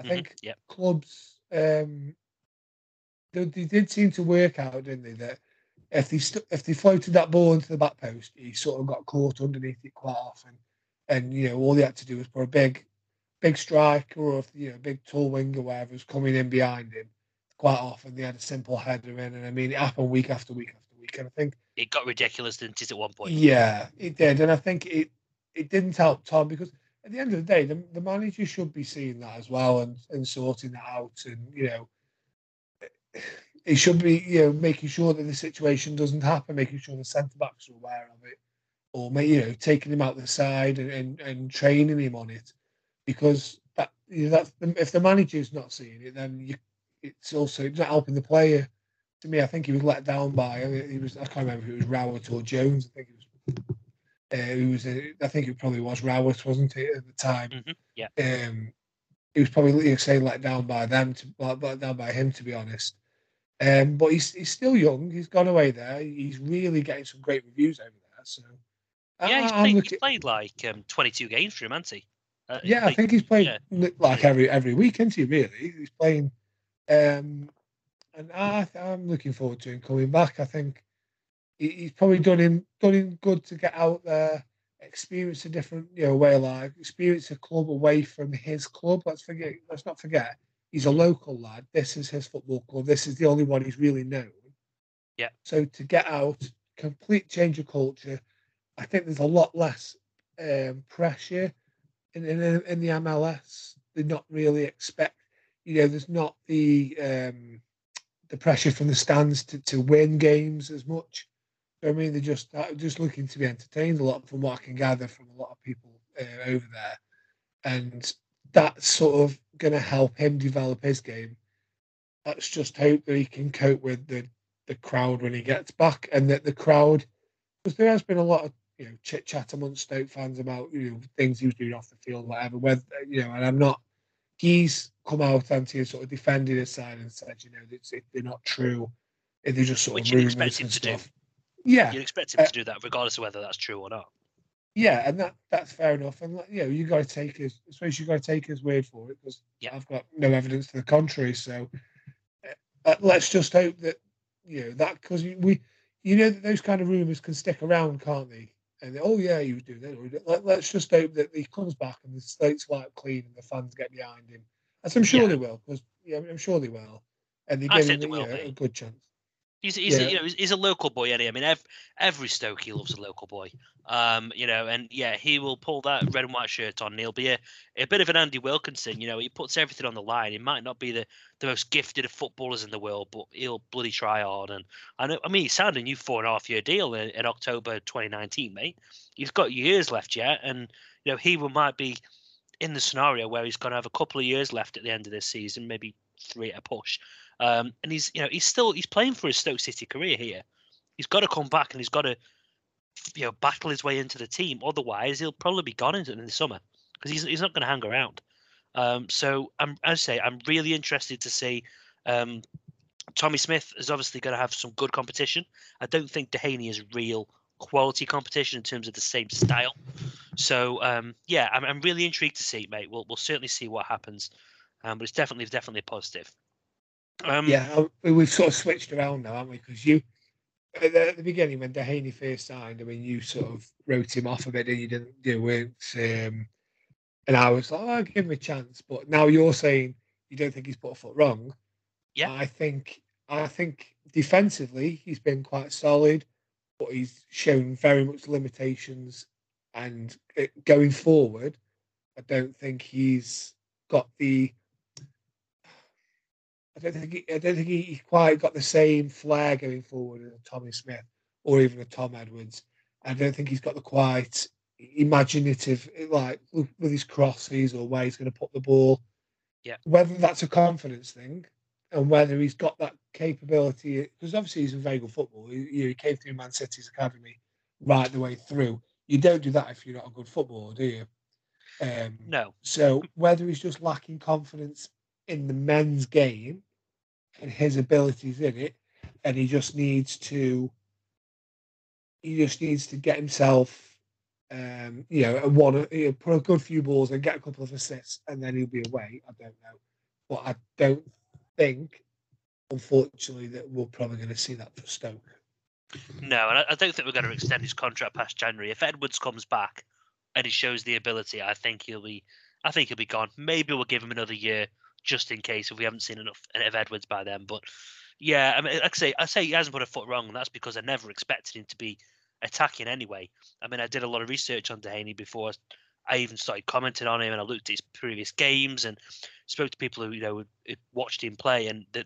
I Mhm, think Yep. clubs um, they, they did seem to work out, didn't they? That if they st- if they floated that ball into the back post, he sort of got caught underneath it quite often, and you know all he had to do was put a big, big striker or if, you know big tall winger whatever was coming in behind him. Quite often they had a simple header in, and I mean it happened week after week after week, and I think It got ridiculous, didn't it, at one point? yeah, it did, and I think it it didn't help Tom because at the end of the day, the, the manager should be seeing that as well and, and sorting that out, and you know, he should be you know making sure that the situation doesn't happen, making sure the centre backs are aware of it, or you know taking him out the side and, and, and training him on it, because that you know, that's the, if the manager's not seeing it, then you, it's also it's not helping the player. To me, I think he was let down by. I he was. I can't remember if it was Rowett or Jones. I think it was. Uh, it was. Uh, I think it probably was Rowett, wasn't it, at the time? Mhm, yeah. Um, he was probably say let down by them, to let down by him, to be honest. Um, but he's he's still young. He's gone away there. He's really getting some great reviews over there. So Yeah, he's I- played, he's played like um, 22 games for him, hasn't he? Uh, yeah, I think he's played yeah. like every every week, isn't he? Really, he's playing, um, and I, I'm looking forward to him coming back. I think he, he's probably done him done him good to get out there, experience a different you know way of life, experience a club away from his club. Let's forget, let's not forget, he's a local lad. This is his football club. This is the only one he's really known. Yeah. So to get out, complete change of culture. I think there's a lot less um, pressure in, in in the MLS, they're not really expect. You know, there's not the um, the pressure from the stands to, to win games as much. I mean, they're just uh, just looking to be entertained a lot, from what I can gather from a lot of people uh, over there, and that's sort of going to help him develop his game. Let's just hope that he can cope with the the crowd when he gets back, and that the crowd, because there has been a lot of you know chit chat amongst Stoke fans about you know things he was doing off the field, whatever. Whether you know, and I'm not. He's come out and he sort of defended his side and said, you know, it's, it, they're not true. If they're just sort Which of rumors expect him to do. stuff. Yeah, You'd expect him Uh, to do that, regardless of whether that's true or not. Yeah, and that that's fair enough. And like, you know, you got to take his, I suppose you got to take his word for it because Yeah. I've got no evidence to the contrary. So uh, uh, let's just hope that you know that because we, you know, that those kind of rumors can stick around, can't they? And oh yeah, you do that. or he did- Let, let's just hope that he comes back and the slate's wiped clean and the fans get behind him. As I'm sure Yeah. they will, because yeah, I'm sure they will, and they I give him they you know, a good chance. He's, he's Yeah. a, you know he's, he's a local boy anyway. I mean, ev- every Stokey loves a local boy. Um, you know, and yeah, he will pull that red and white shirt on. And he'll be a, a bit of an Andy Wilkinson. You know, he puts everything on the line. He might not be the, the most gifted of footballers in the world, but he'll bloody try hard. And I know, I mean, he signed a new four and a half year deal in, in October 2019, mate. He's got years left yet, and you know he will might be in the scenario where he's going to have a couple of years left at the end of this season, maybe three at a push. Um, and he's you know he's still he's playing for his Stoke City career here. He's got to come back and he's got to you know battle his way into the team. Otherwise, he'll probably be gone into in the summer because he's he's not going to hang around. Um, so I'm I say I'm really interested to see. Um, Tommy Smith is obviously going to have some good competition. I don't think Duhaney is real quality competition in terms of the same style. So um, yeah, I'm, I'm really intrigued to see, mate. We'll we'll certainly see what happens. Um, but it's definitely definitely a positive. Um, Yeah, uh, we- we've sort of switched around now, haven't we? Because you, at the, at the beginning when Duhaney first signed, I mean, you sort of wrote him off a bit, and you didn't, you weren't, um, and I was like, oh, I'll give him a chance. But now you're saying you don't think he's put a foot wrong. Yeah. I think, I think defensively he's been quite solid, but he's shown very much limitations. And uh, going forward, I don't think he's got the I don't think he, I don't think he quite got the same flair going forward as a Tommy Smith or even a Tom Edwards. I don't think he's got the quite imaginative like with his crosses or where he's going to put the ball. Yeah. Whether that's a confidence thing and whether he's got that capability because obviously he's a very good footballer. He, you know, he came through Man City's academy right the way through. You don't do that if you're not a good footballer, do you? Um, No. so whether he's just lacking confidence in the men's game and his abilities in it, and he just needs to, he just needs to get himself, um, you know, one, you know, put a good few balls and get a couple of assists, and then he'll be away. I don't know, but I don't think, unfortunately, that we're probably going to see that for Stoke. No, and I don't think we're going to extend his contract past January. If Edwards comes back and he shows the ability, I think he'll be. I think he'll be gone. Maybe we'll give him another year just in case if we haven't seen enough of Edwards by then. But yeah, I mean, like I say, I say he hasn't put a foot wrong, and that's because I never expected him to be attacking anyway. I mean, I did a lot of research on Duhaney before I even started commenting on him, and I looked at his previous games and spoke to people who you know watched him play, and the,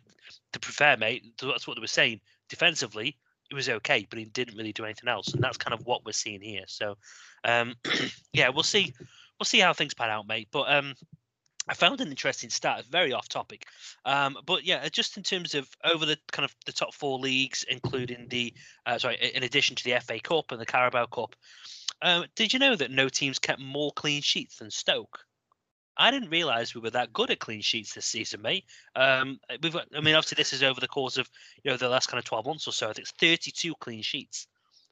to mate, that's what they were saying. Defensively, it was okay, but he didn't really do anything else, and that's kind of what we're seeing here. So, um, yeah, we'll see. We'll see how things pan out, mate. But um, I found an interesting stat, very off topic. Um, but yeah, just in terms of over the kind of the top four leagues, including the uh, sorry, in addition to the FA Cup and the Carabao Cup, um, did you know that no teams kept more clean sheets than Stoke? I didn't realise we were that good at clean sheets this season, mate. Um, we've, I mean, obviously this is over the course of you know the last kind of twelve months or so. I think it's thirty-two clean sheets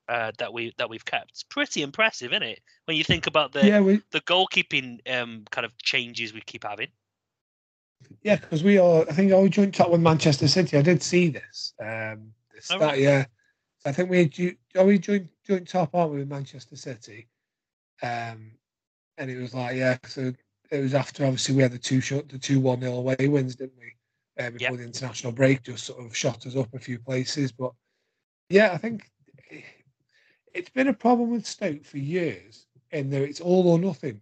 uh, that we that we've kept. It's pretty impressive, isn't it? When you think about the yeah, we the goalkeeping um, kind of changes we keep having. yeah because we are. I think we joint top with Manchester City. I did see this. Um, this Oh, that right. yeah. I think we are we joint joint top aren't we with Manchester City? Um, and it was like yeah, so it was after obviously we had the two shot the two one nil away wins, didn't we? Uh, before Yep. the international break, just sort of shot us up a few places. But yeah, I think it's been a problem with Stoke for years, that it's all or nothing.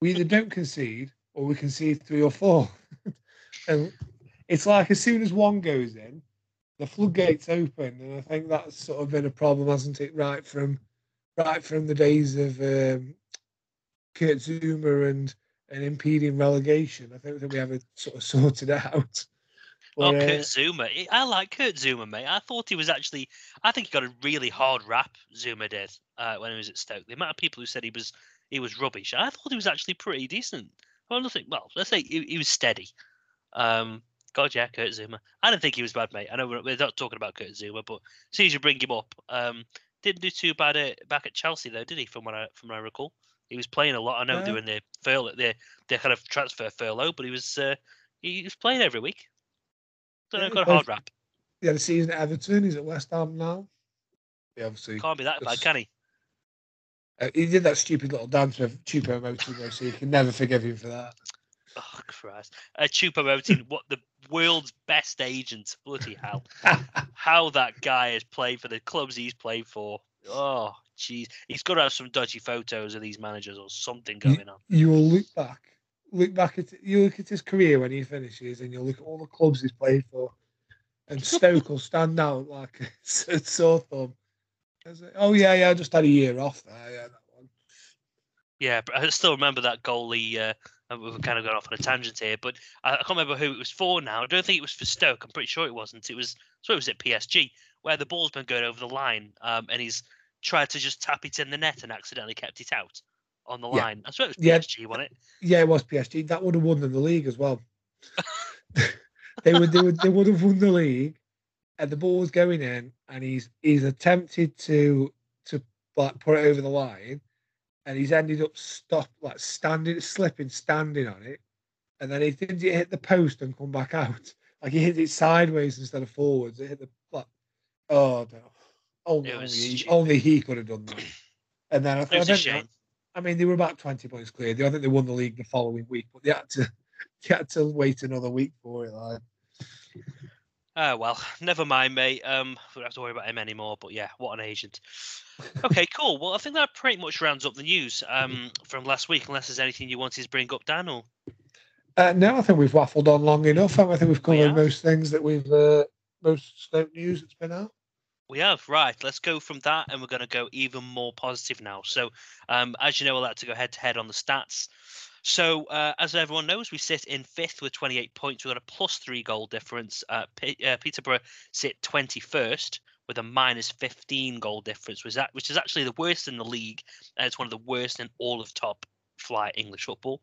we either don't concede or we concede three or four. and it's like as soon as one goes in, the floodgates open, and I think that's sort of been a problem, hasn't it? Right from right from the days of um, Kurt Zouma and and impeding relegation. I think that we have it sort of sorted out. But, oh, Kurt Zouma. I like Kurt Zouma, mate. I thought he was actually. I think he got a really hard rap. Zouma did uh, when he was at Stoke. The amount of people who said he was he was rubbish. I thought he was actually pretty decent. Well, nothing. Well, let's say he, he was steady. Um, God, yeah, Kurt Zouma. I don't think he was bad, mate. I know we're, we're not talking about Kurt Zouma, but as soon as you bring him up, um, didn't do too bad at, back at Chelsea though, did he? From what I from what I recall, he was playing a lot. I know yeah. doing the furlough, the the kind of transfer furlough, but he was uh, he was playing every week. Know, got a hard rap. Yeah, the season at Everton. He's at West Ham now. Yeah, obviously can't be that bad, can he? Uh, he did that stupid little dance with Choupo-Moting, though, so you can never forgive him for that. Oh Christ! Uh, Choupo-Moting, what the world's best agent? Bloody hell! How that guy has played for the clubs he's played for. Oh, jeez, he's got to have some dodgy photos of these managers or something going you, on. You will look back, look back at you look at his career when he finishes, and you'll look at all the clubs he's played for, and Stoke will stand out like a sore thumb oh yeah, yeah, I just had a year off there. Yeah. Yeah, but I still remember that goalie. Uh, we've kind of gone off on a tangent here, but I, I, can't remember who it was for now. I don't think it was for Stoke. I'm pretty sure it wasn't. It was so it was at PSG where the ball's been going over the line, um, and he's tried to just tap it in the net and accidentally kept it out on the line. Yeah. I swear it was PSG, yeah. wasn't it? Yeah, it was PSG. That would have won them the league as well. they would they would they would have won the league and the ball was going in, and he's he's attempted to to like put it over the line, and he's ended up stop like standing, slipping, standing on it, and then he didn't hit the post and come back out. Like he hit it sideways instead of forwards. It hit the like, oh no, only only he, only he, could have done that. And then I thought, I, I mean, they were about twenty points clear. I think they won the league the following week, but they had to they had to wait another week for it. Like. Oh well, never mind, mate. Um, we don't have to worry about him anymore. But yeah, what an agent. Okay, cool. Well, I think that pretty much rounds up the news um from last week. Unless there's anything you wanted to bring up, Daniel. Uh, no, I think we've waffled on long enough. I think we've covered most things that we've uh, most news that's been out. We have right. Let's go from that, and we're going to go even more positive now. So, um, as you know, I like to go head to head on the stats. So, uh, as everyone knows, we sit in fifth with 28 points. We've got a plus three goal difference. Uh, P- uh, Peterborough sit 21st with a minus 15 goal difference, which is, which is actually the worst in the league. And it's one of the worst in all of top flight English football.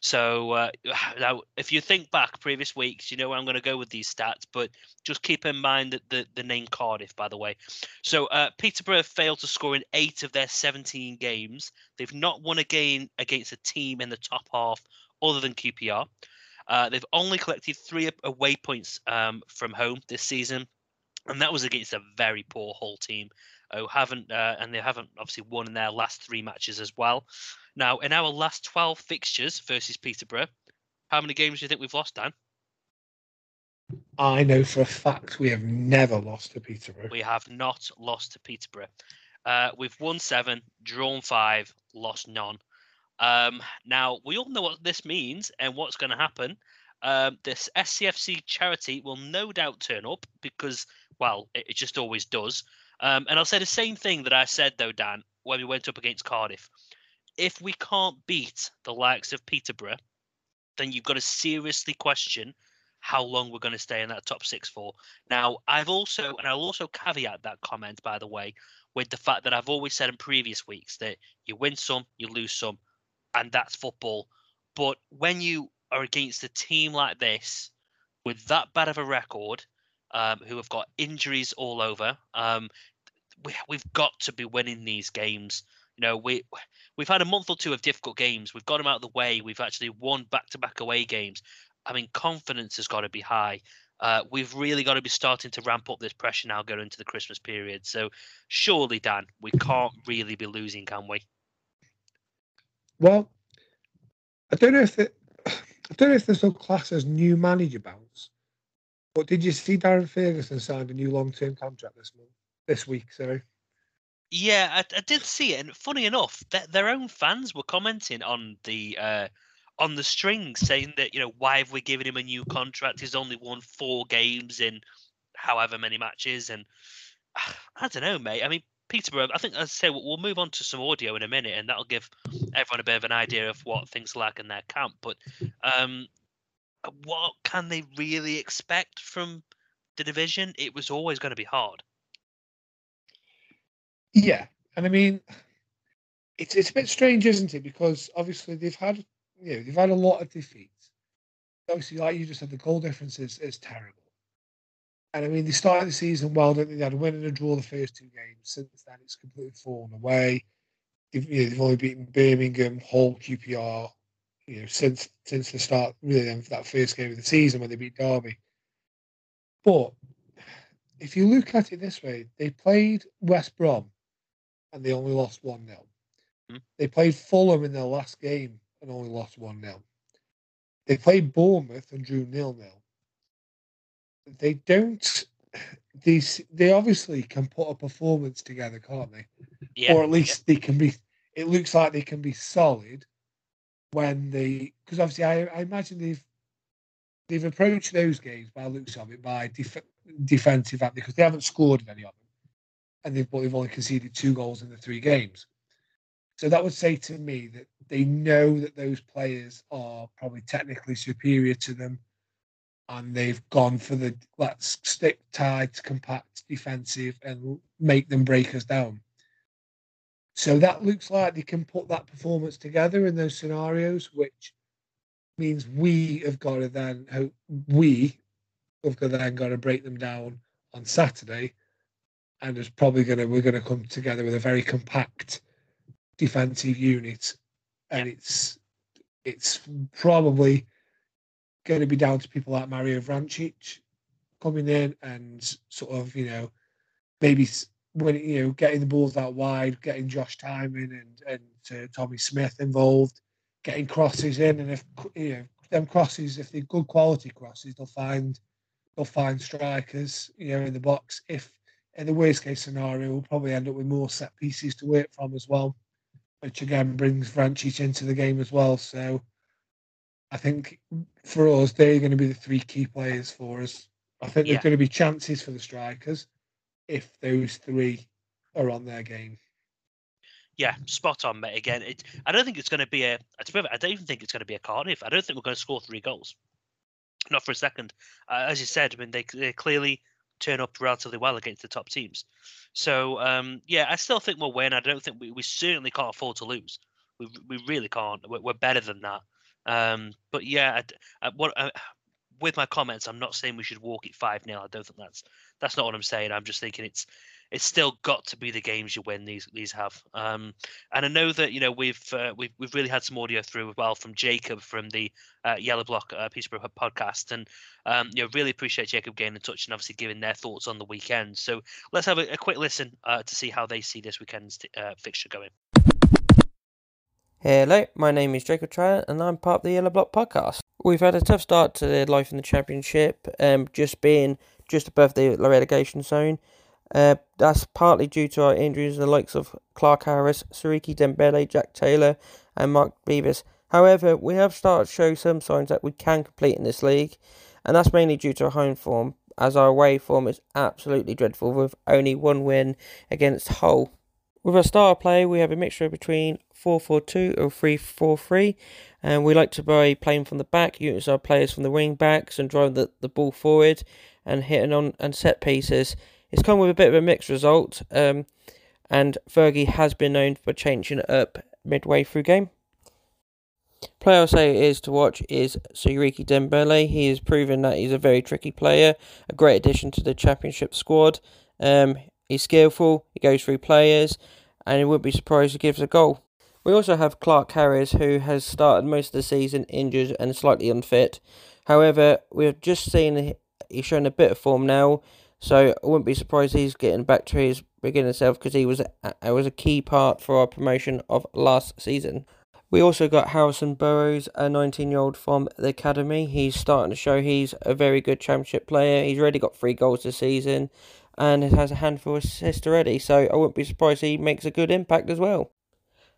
So uh, now, if you think back previous weeks, you know I'm going to go with these stats, but just keep in mind that the, the name Cardiff, by the way. So uh, Peterborough failed to score in eight of their 17 games. They've not won a game against a team in the top half other than QPR. Uh, they've only collected three away points um, from home this season, and that was against a very poor Hull team who haven't, uh, and they haven't obviously won in their last three matches as well. Now, in our last 12 fixtures versus Peterborough, how many games do you think we've lost, Dan? I know for a fact we have never lost to Peterborough. We have not lost to Peterborough. Uh, we've won seven, drawn five, lost none. Um, now, we all know what this means and what's going to happen. Um, this SCFC charity will no doubt turn up because, well, it, it just always does. Um, and I'll say the same thing that I said, though, Dan, when we went up against Cardiff if we can't beat the likes of Peterborough, then you've got to seriously question how long we're going to stay in that top six for. Now, I've also, and I'll also caveat that comment, by the way, with the fact that I've always said in previous weeks that you win some, you lose some, and that's football. But when you are against a team like this, with that bad of a record, um, who have got injuries all over, um, we, we've got to be winning these games. You know, we we've had a month or two of difficult games. We've got them out of the way. We've actually won back-to-back away games. I mean, confidence has got to be high. Uh, we've really got to be starting to ramp up this pressure now going into the Christmas period. So, surely, Dan, we can't really be losing, can we? Well, I don't know if it, I don't know if there's no class as new manager bounce. But did you see Darren Ferguson signed a new long-term contract this month, this week? Sorry. Yeah, I, I did see it, and funny enough, their, their own fans were commenting on the uh, on the string, saying that you know why have we given him a new contract? He's only won four games in however many matches, and I don't know, mate. I mean, Peterborough. I think, I say, we'll, we'll move on to some audio in a minute, and that'll give everyone a bit of an idea of what things are like in their camp. But um, what can they really expect from the division? It was always going to be hard. Yeah, and I mean, it's it's a bit strange, isn't it? Because obviously they've had you know they've had a lot of defeats. Obviously, like you just said, the goal difference is, is terrible. And I mean, they started the season well, didn't they? They had a win and a draw the first two games. Since then, it's completely fallen away. They've, you know, they've only beaten Birmingham, Hull, QPR, you know, since since the start, really, of that first game of the season when they beat Derby. But if you look at it this way, they played West Brom and they only lost 1 0. Hmm. They played Fulham in their last game and only lost 1 0. They played Bournemouth and drew nil nil. They don't. These they obviously can put a performance together, can't they? Yeah, or at least they can be. It looks like they can be solid when they because obviously I, I imagine they've they've approached those games by looks of it by def, defensive because they haven't scored in any of them, and they've but they've only conceded two goals in the three games. So that would say to me that they know that those players are probably technically superior to them, and they've gone for the let's stick tight, compact, defensive, and make them break us down. So that looks like they can put that performance together in those scenarios, which means we have got to then hope we have got then got to break them down on Saturday, and it's probably gonna we're gonna come together with a very compact defensive unit, and it's it's probably going to be down to people like Mario Vrancic coming in and sort of you know maybe when you know getting the balls out wide, getting Josh Tymon and and uh, Tommy Smith involved, getting crosses in, and if you know them crosses, if they're good quality crosses, they'll find they'll find strikers, you know, in the box. If in the worst case scenario, we'll probably end up with more set pieces to work from as well, which again brings Vrancic into the game as well. So I think for us, they're going to be the three key players for us. I think Yeah. there's going to be chances for the strikers if those three are on their game. Yeah, spot on, mate. Again, it, I don't think it's going to be a. to be honest, I don't even think it's going to be a Cardiff. I don't think we're going to score three goals. Not for a second. Uh, as you said, I mean, they, they clearly turn up relatively well against the top teams. So, um, yeah, I still think we'll win. I don't think we, we certainly can't afford to lose. We, we really can't. We're, we're better than that. Um, but yeah, I I- what, uh, with my comments, I'm not saying we should walk it 5 0. I don't think that's that's not what I'm saying. I'm just thinking it's it's still got to be the games you win these these have. Um, and I know that you know we've uh, we've we've really had some audio through as well from Jacob from the uh, Yellow Block uh, Peterborough podcast, and um, you know really appreciate Jacob getting in touch and obviously giving their thoughts on the weekend. So let's have a, a quick listen uh, to see how they see this weekend's uh, fixture going. Hello, my name is Jacob Tryon and I'm part of the Yellow Block podcast. We've had a tough start to life in the championship, um, just being just above the relegation zone. Uh, that's partly due to our injuries, the likes of Clark Harris, Siriki Dembele, Jack Taylor, and Mark Beevers. However, we have started to show some signs that we can complete in this league, and that's mainly due to our home form, as our away form is absolutely dreadful with only one win against Hull. With our star play, we have a mixture between 4 4 2 or 3 4 3, and we like to play playing from the back, use our players from the wing backs and drive the, the ball forward and hitting on and set pieces. It's come with a bit of a mixed result, um, and Fergie has been known for changing it up midway through game. Player I'll say is to watch is Siriki Dembele. He has proven that he's a very tricky player, a great addition to the championship squad. Um, he's skillful, he goes through players, and he wouldn't be surprised if he gives a goal. We also have Clarke-Harris, who has started most of the season injured and slightly unfit. However, we've just seen he's shown a bit of form now, so I wouldn't be surprised he's getting back to his beginning self because he was a, was a key part for our promotion of last season. We also got Harrison Burrows, a 19 year old from the academy. He's starting to show he's a very good championship player. He's already got three goals this season, and has a handful of assists already, so I wouldn't be surprised he makes a good impact as well.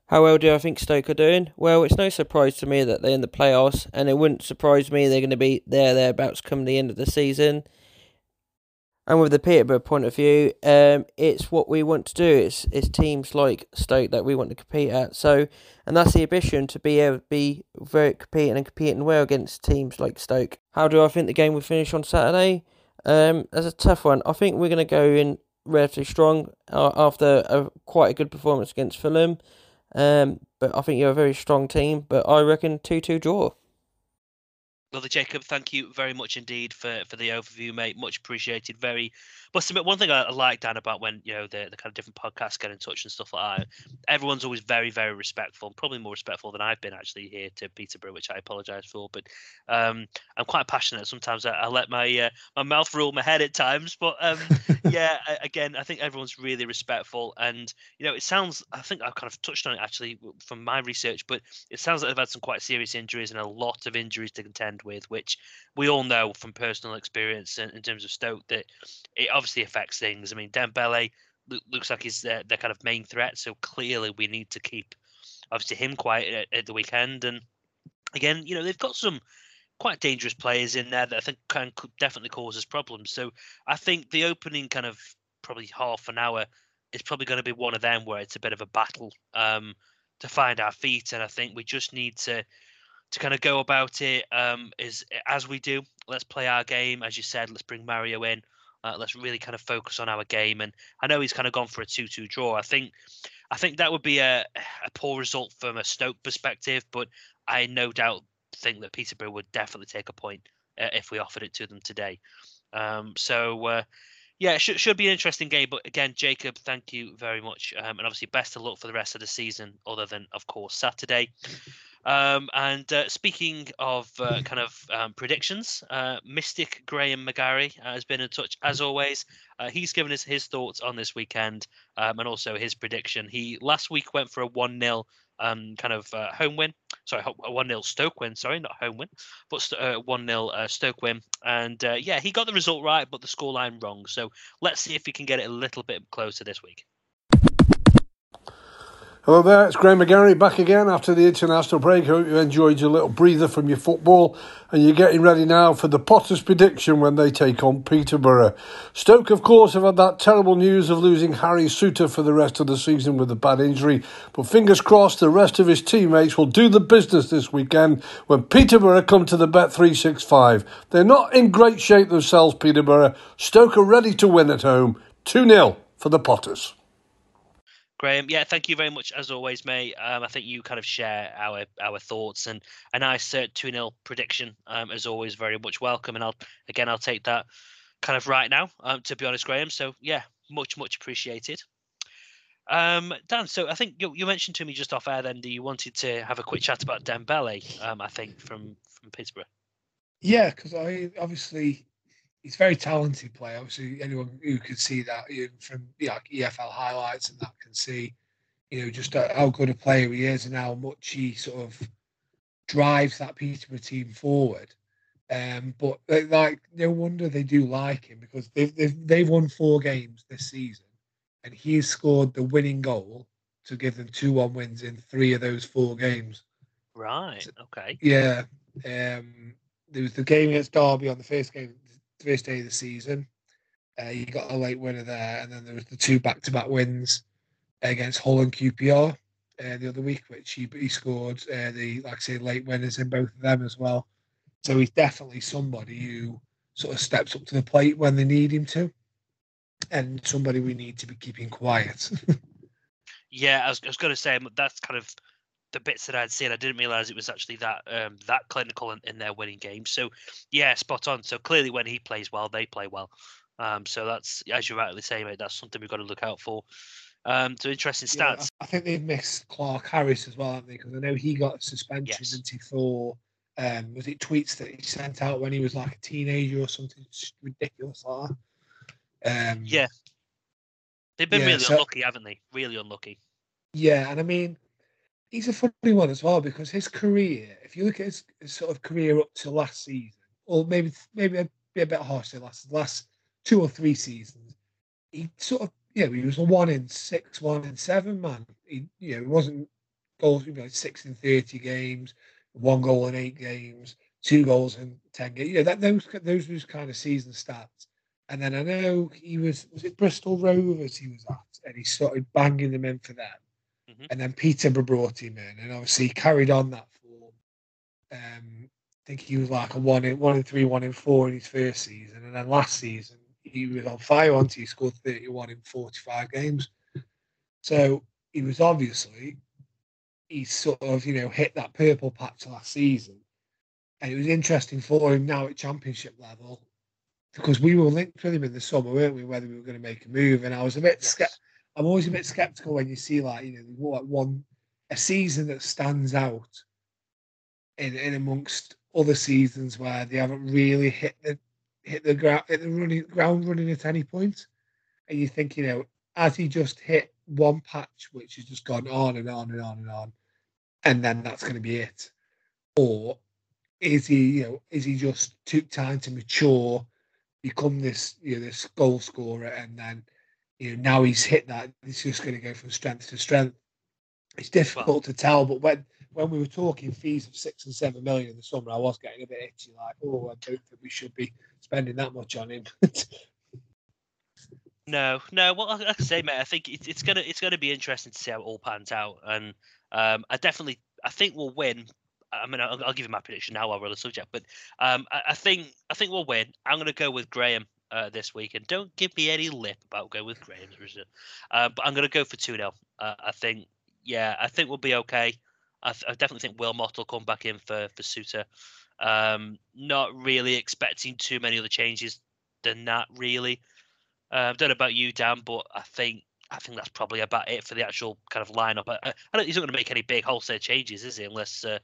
How well do I think Stoke are doing? Well, it's no surprise to me that they're in the playoffs, and it wouldn't surprise me they're going to be there thereabouts come the end of the season. And with the Peterborough point of view, um, it's what we want to do. It's it's teams like Stoke that we want to compete at. So, and that's the ambition to be able to be very competing and competing well against teams like Stoke. How do I think the game will finish on Saturday? Um, that's a tough one. I think we're going to go in relatively strong uh, after a quite a good performance against Fulham. Um, but I think you're a very strong team. But I reckon two-two draw. Brother Jacob, thank you very much indeed for, for the overview, mate. Much appreciated. Very admit one thing I, I like Dan about when you know the, the kind of different podcasts get in touch and stuff like that. Everyone's always very very respectful, probably more respectful than I've been actually here to Peterborough, which I apologise for. But um, I'm quite passionate. Sometimes I, I let my uh, my mouth rule my head at times. But um, yeah, again, I think everyone's really respectful, and you know, it sounds. I think I've kind of touched on it actually from my research, but it sounds like they've had some quite serious injuries and a lot of injuries to contend with, which we all know from personal experience in, in terms of Stoke that it obviously affects things. I mean, Dembele looks like he's their, their kind of main threat, so clearly we need to keep obviously him quiet at, at the weekend. And again, you know, they've got some quite dangerous players in there that I think can definitely cause us problems. So I think the opening kind of probably half an hour is probably going to be one of them where it's a bit of a battle um, to find our feet, and I think we just need to to kind of go about it um, is as we do. Let's play our game, as you said. Let's bring Mario in. Uh, let's really kind of focus on our game. And I know he's kind of gone for a two-two draw. I think, I think that would be a, a poor result from a Stoke perspective, but I no doubt think that Peterborough would definitely take a point uh, if we offered it to them today. Um, so. Uh, yeah, it should, should be an interesting game. But again, Jacob, thank you very much. Um, and obviously, best of luck for the rest of the season, other than, of course, Saturday. Um, and uh, speaking of uh, kind of um, predictions, uh, Mystic Graham McGarry uh, has been in touch as always. Uh, he's given us his thoughts on this weekend um, and also his prediction. He last week went for a 1 0 um, kind of uh, home win. Sorry, a 1 0 Stoke win. Sorry, not home win, but 1 0 Stoke win. And yeah, he got the result right, but the scoreline wrong. So let's see if he can get it a little bit closer this week. Hello there, it's Graham McGarry back again after the international break. I Hope you enjoyed your little breather from your football and you're getting ready now for the Potters' prediction when they take on Peterborough. Stoke, of course, have had that terrible news of losing Harry Souttar for the rest of the season with a bad injury, but fingers crossed the rest of his teammates will do the business this weekend when Peterborough come to the Bet365. They're not in great shape themselves, Peterborough. Stoke are ready to win at home. 2 0 for the Potters. Graham, yeah, thank you very much as always, mate. Um, I think you kind of share our our thoughts and a nice uh, two 0 prediction um, as always, very much welcome. And I'll again, I'll take that kind of right now. Um, to be honest, Graham. So yeah, much much appreciated. Um, Dan, so I think you, you mentioned to me just off air then that you wanted to have a quick chat about Dembele. Um, I think from from Peterborough. Yeah, because I obviously he's a very talented player. Obviously, anyone who can see that from you know, EFL highlights and that can see, you know, just how good a player he is and how much he sort of drives that Peterborough team forward. Um, but like, no wonder they do like him because they've they've they've won four games this season, and he's scored the winning goal to give them two one wins in three of those four games. Right. Okay. Yeah. Um, there was the game against Derby on the first game first day of the season. Uh, you got a late winner there, and then there was the two back-to-back wins against Hull and QPR uh, the other week, which he, he scored uh, the like I say late winners in both of them as well. So he's definitely somebody who sort of steps up to the plate when they need him to, and somebody we need to be keeping quiet. yeah, I was, I was going to say that's kind of the bits that I'd seen, I didn't realize it was actually that um, that clinical in, in, their winning game. So yeah, spot on. So clearly, when he plays well, they play well. Um, so that's as you're rightly saying, mate. That's something we've got to look out for. Um, so interesting stats. Yeah, I think they've missed Clarke-Harris as well, haven't they? Because I know he got suspension yes. for um, was it tweets that he sent out when he was like a teenager or something ridiculous like that. Um, yeah, they've been yeah, really so, unlucky, haven't they? Really unlucky. Yeah, and I mean, he's a funny one as well because his career, if you look at his, his sort of career up to last season, or maybe maybe a, be a bit harsh to last last two or three seasons, he sort of, know, he was a one in six, one in seven man. He, you know, he wasn't goals, you know, six in 30 games, one goal in eight games, two goals in 10 games. You know, that, those, those kind of season stats. And then I know he was, was it Bristol Rovers he was at, and he started banging them in for them. Mm-hmm. And then Peterborough brought him in, and obviously he carried on that form. Um, I think he was like a one in one in three, one in four in his first season, and then last season he was on fire until he scored 31 in 45 games. So he was obviously he sort of you know hit that purple patch last season, and it was interesting for him now at championship level because we were linked with him in the summer, weren't we? Whether we were going to make a move, and I was a bit yes. scared. I'm always a bit skeptical when you see like you know what one a season that stands out in in amongst other seasons where they haven't really hit the hit the ground hit the running ground running at any point, and you think you know has he just hit one patch which has just gone on and on and on and on, and then that's going to be it, or is he you know is he just took time to mature, become this you know this goal scorer, and then you know now he's hit that he's just going to go from strength to strength. It's difficult well, to tell, but when when we were talking fees of six and seven million in the summer, I was getting a bit itchy, like, oh, I don't think we should be spending that much on him. No, no. Well, like I can say, mate, I think it's, it's gonna it's gonna be interesting to see how it all pans out, and um, I definitely I think we'll win. I mean, I'll, I'll give you my prediction now while we're on the subject, but um, I, I, think I think we'll win. I'm gonna go with Graham uh, this week, and don't give me any lip about going with Graham. Uh, but I'm gonna go for two 0 uh, I think, yeah, I think we'll be okay. I, th- I definitely think Wilmot will come back in for for Souttar. Um, not really expecting too many other changes than that, really. Uh, I don't know about you, Dan, but I think I think that's probably about it for the actual kind of lineup. I, I, he's not going to make any big wholesale changes, is he? Unless uh,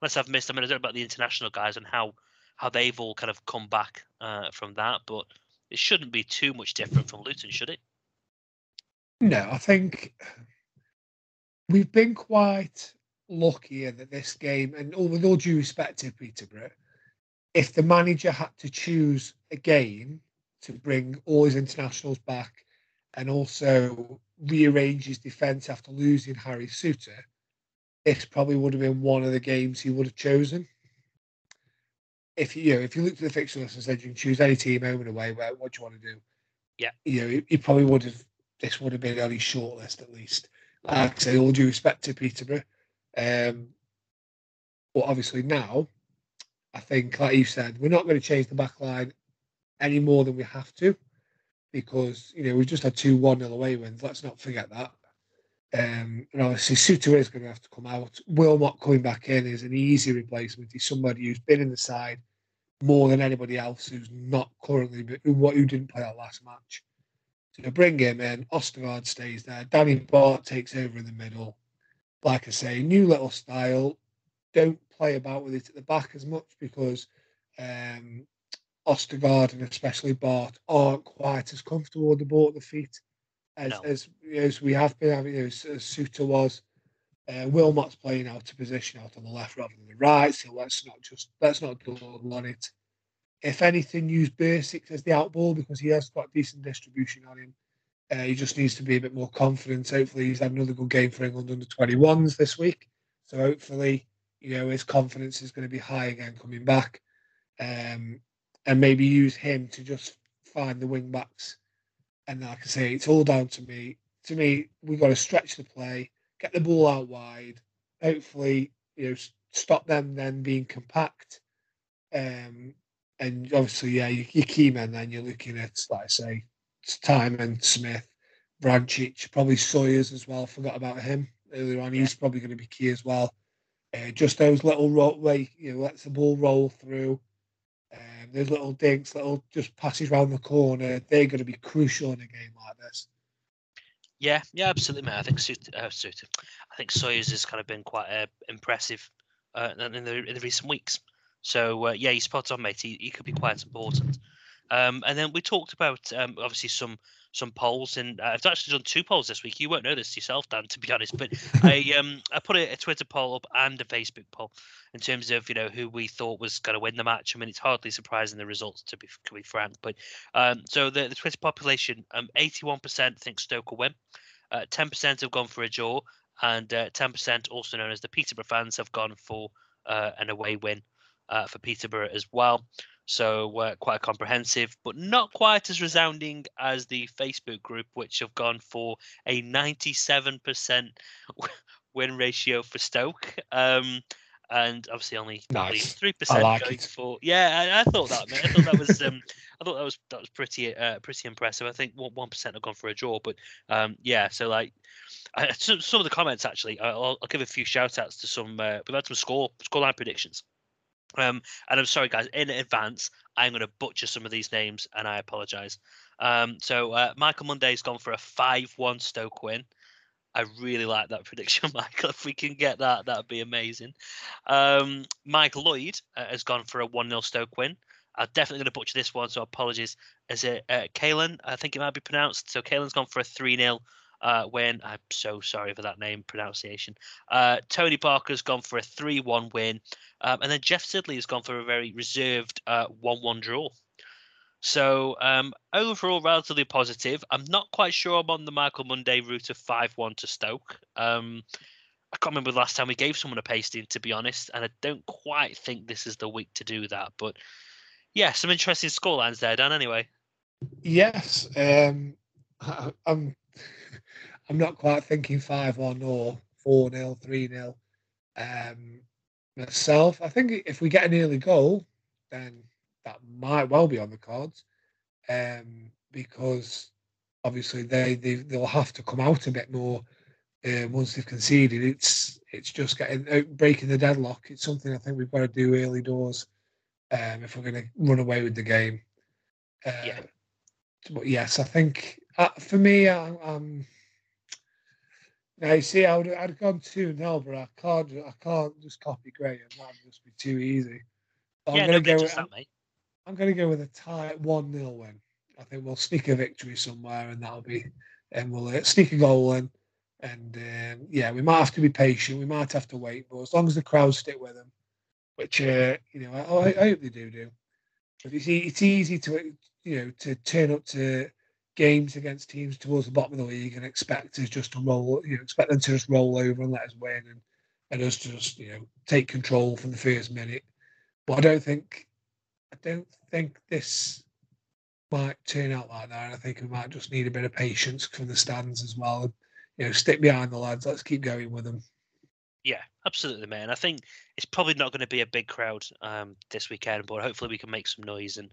unless I've missed. I mean, I don't know about the international guys and how how they've all kind of come back uh, from that, but it shouldn't be too much different from Luton, should it? No, I think we've been quite lucky that this game, and with all due respect to Peterborough, if the manager had to choose a game to bring all his internationals back and also rearrange his defence after losing Harry Souttar, this probably would have been one of the games he would have chosen. If you know, if you looked at the fixture list and said you can choose any team home and away, where what do you want to do? Yeah, you know, he, he probably would have. This would have been on his short list at least. Like I say, all due respect to Peterborough, um, but obviously now, I think, like you said, we're not going to change the back line any more than we have to because you know we've just had two one nil away wins. Let's not forget that. Um, and obviously, Souttar is going to have to come out. Wilmot coming back in is an easy replacement. He's somebody who's been in the side more than anybody else who's not currently, who, who didn't play that last match. So bring him in. Ostigard stays there. Danny Batth takes over in the middle. Like I say, new little style. Don't play about with it at the back as much because um, Ostigard and especially Batth aren't quite as comfortable with the ball at the feet as no. as, as we have been having as, as Souttar was. Uh, Wilmot's playing out of position out on the left rather than the right, so let's not just let's not dawdle on it. If anything, use Bursik as the outball because he has got decent distribution on him. Uh, he just needs to be a bit more confident. Hopefully, he's had another good game for England under 21s this week. So hopefully, you know, his confidence is going to be high again coming back. Um, and maybe use him to just find the wing backs. And like I say, it's all down to me. To me, we've got to stretch the play, get the ball out wide. Hopefully, you know, stop them then being compact. Um, and obviously, yeah, your, your key men then you're looking at, like I say, Tymon, Smith, Vrancic, probably Sawyers as well. Forgot about him earlier on. He's probably going to be key as well. Uh, just those little roll, way, you know, lets the ball roll through. Those little dinks, little just passes around the corner, they're going to be crucial in a game like this. Yeah, yeah, absolutely, mate. I think uh, I think Sawyers has kind of been quite uh, impressive uh, in, the, in the recent weeks. So uh, yeah, he's spot on, mate. He, he could be quite important. Um, and then we talked about um, obviously some some polls, and uh, I've actually done two polls this week. You won't know this yourself, Dan, to be honest, but I um I put a, a, Twitter poll up and a Facebook poll in terms of you know who we thought was going to win the match. I mean, it's hardly surprising the results to be to be frank, but um so the, the Twitter population um 81% think Stoke will win, uh, 10% have gone for a draw, and uh, 10% also known as the Peterborough fans have gone for uh, an away win uh, for Peterborough as well. So uh, quite comprehensive, but not quite as resounding as the Facebook group, which have gone for a 97% win ratio for Stoke. Um, and obviously only three percent like going it. for. Yeah, I, I, thought that. I thought that was. Um, I thought that was that was pretty uh, pretty impressive. I think one percent have gone for a draw, but um, yeah. So like, I, some, some of the comments actually, I'll, I'll give a few shout outs to some. Uh, we've had some score scoreline predictions. Um, and I'm sorry, guys, in advance, I'm going to butcher some of these names, and I apologise. Um, so uh, Michael Monday's gone for a five-one Stoke win. I really like that prediction, Michael. If we can get that, that'd be amazing. Um, Mike Lloyd uh, has gone for a 1 0 Stoke win. I'm definitely going to butcher this one, so apologies. Is it uh, Kalen? I think it might be pronounced. So Kalen's gone for a 3 0 uh, win. I'm so sorry for that name pronunciation. Uh, Tony Parker's gone for a 3 1 win. Um, and then Jeff Sidley has gone for a very reserved 1 uh, 1 draw. So um, overall, relatively positive. I'm not quite sure I'm on the Michael Monday route of 5 1 to Stoke. Um, I can't remember the last time we gave someone a pasting, to be honest, and I don't quite think this is the week to do that. But yeah, some interesting scorelines there, Dan. Anyway. Yes, um, I'm. I'm not quite thinking five one or four 0 three 0 um, myself. I think if we get an early goal, then that might well be on the cards, um, because obviously they, they they'll have to come out a bit more uh, once they've conceded. It's it's just getting out, uh, breaking the deadlock. It's something I think we've got to do early doors um, if we're going to run away with the game. Uh, yeah. But yes, I think uh, for me, I, I'm. Now you see, I would I'd gone two 0 but I can't I can't just copy Graham. That'd just be too easy. So yeah, I'm gonna no, go with, that. I'm going to go with a tie 1 0 win. I think we'll sneak a victory somewhere, and that'll be, and we'll uh, sneak a goal in. And um, yeah, we might have to be patient. We might have to wait, but as long as the crowd stick with them, which uh, you know, I, I, hope they do do. But it's, it's easy to you know to turn up to games against teams towards the bottom of the league and expect us just to roll, you know, expect them to just roll over and let us win and, and us just you know take control from the first minute. But I don't think I don't think this might turn out like that. I think we might just need a bit of patience from the stands as well. And, you know, stick behind the lads. Let's keep going with them. Yeah, absolutely, man. I think it's probably not going to be a big crowd um, this weekend, but hopefully we can make some noise and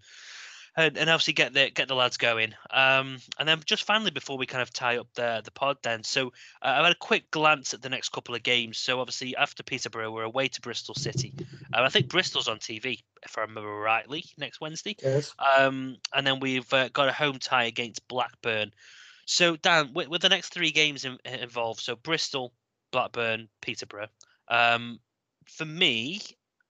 and, and obviously get the get the lads going. Um, and then just finally before we kind of tie up the the pod, then so uh, I've had a quick glance at the next couple of games. So obviously after Peterborough, we're away to Bristol City. Uh, I think Bristol's on TV if I remember rightly next Wednesday. Yes. Um, and then we've uh, got a home tie against Blackburn. So Dan, with, with the next three games in, involved, so Bristol, Blackburn, Peterborough. Um, for me,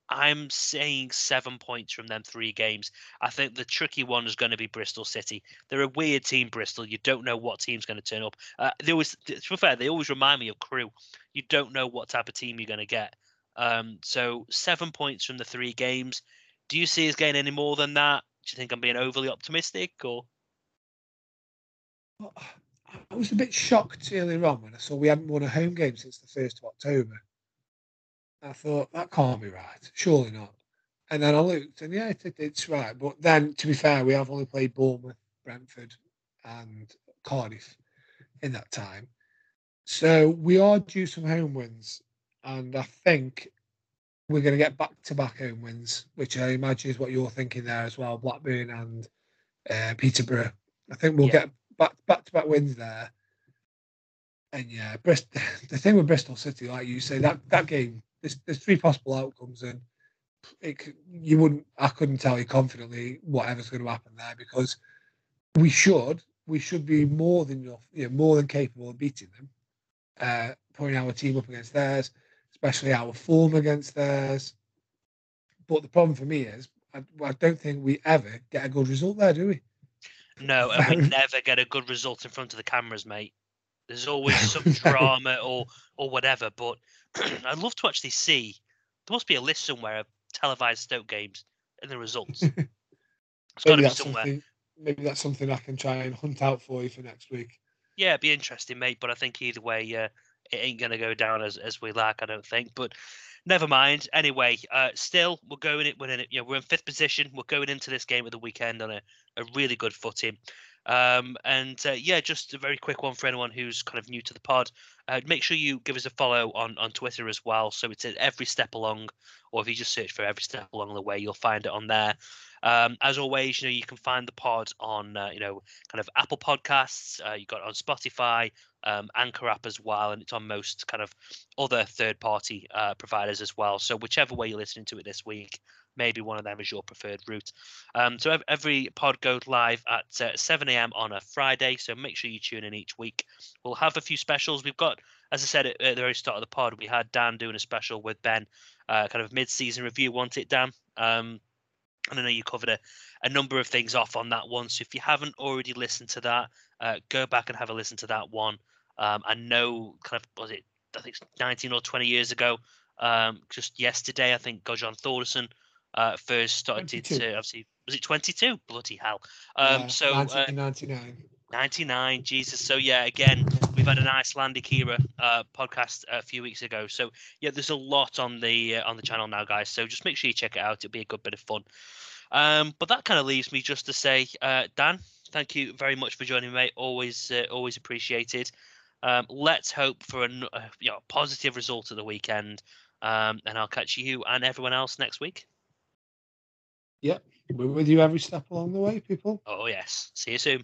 I'm saying seven points from them three games. I think the tricky one is going to be Bristol City. They're a weird team, Bristol. You don't know what team's going to turn up. Uh, they always, to be fair, they always remind me of Crewe. You don't know what type of team you're going to get. Um, so seven points from the three games. Do you see us getting any more than that? Do you think I'm being overly optimistic, or? I was a bit shocked earlier on when I saw we hadn't won a home game since the first of October. I thought that can't be right. Surely not. And then I looked, and yeah, it, it's right. But then, to be fair, we have only played Bournemouth, Brentford, and Cardiff in that time. So we are due some home wins, and I think we're going to get back to back home wins, which I imagine is what you're thinking there as well. Blackburn and uh, Peterborough. I think we'll yeah. get back back to back wins there. And yeah, Bristol. The thing with Bristol City, like you say, that that game there's, there's three possible outcomes, and it, you wouldn't. I couldn't tell you confidently whatever's going to happen there because we should we should be more than you know, more than capable of beating them, uh, putting our team up against theirs, especially our form against theirs. But the problem for me is I, I don't think we ever get a good result there, do we? No, and we never get a good result in front of the cameras, mate. There's always some drama or or whatever. But I'd love to actually see. There must be a list somewhere of televised Stoke games and the results. It's got to be somewhere. Maybe that's something I can try and hunt out for you for next week. Yeah, it'd be interesting, mate. But I think either way, uh, it ain't going to go down as, as we like. I don't think. But never mind. Anyway, uh, still we're going it. We're in it. You know, we're in fifth position. We're going into this game of the weekend on a, a really good footing. Um, and uh, yeah, just a very quick one for anyone who's kind of new to the pod. Uh, make sure you give us a follow on on Twitter as well. So it's at every step along, or if you just search for every step along the way, you'll find it on there. Um, as always, you know you can find the pod on uh, you know kind of Apple Podcasts. Uh, you got on Spotify, um, Anchor app as well, and it's on most kind of other third party uh, providers as well. So whichever way you're listening to it this week, maybe one of them is your preferred route. Um, so every pod goes live at uh, 7 a.m. on a Friday. So make sure you tune in each week. We'll have a few specials. We've got, as I said at, at the very start of the pod, we had Dan doing a special with Ben, uh, kind of mid-season review. Want it, Dan? Um, and I know you covered a, a number of things off on that one. So if you haven't already listened to that, uh, go back and have a listen to that one. Um, I know, kind of, was it, I think it's 19 or 20 years ago, um, just yesterday, I think Gudjon Thordarson uh, first started 22. to, obviously, was it 22? Bloody hell. Um, Yeah, so uh, 99, Jesus. So yeah, again, had an Icelandic era uh, podcast a few weeks ago. So yeah, there's a lot on the uh, on the channel now, guys. So just make sure you check it out. It'll be a good bit of fun. Um, but that kind of leaves me just to say, uh, Dan, thank you very much for joining me, mate. Always uh, always appreciated. Um, let's hope for a uh, you know, positive result at the weekend. Um, and I'll catch you and everyone else next week. Yep, we're with you every step along the way, people. Oh yes. See you soon.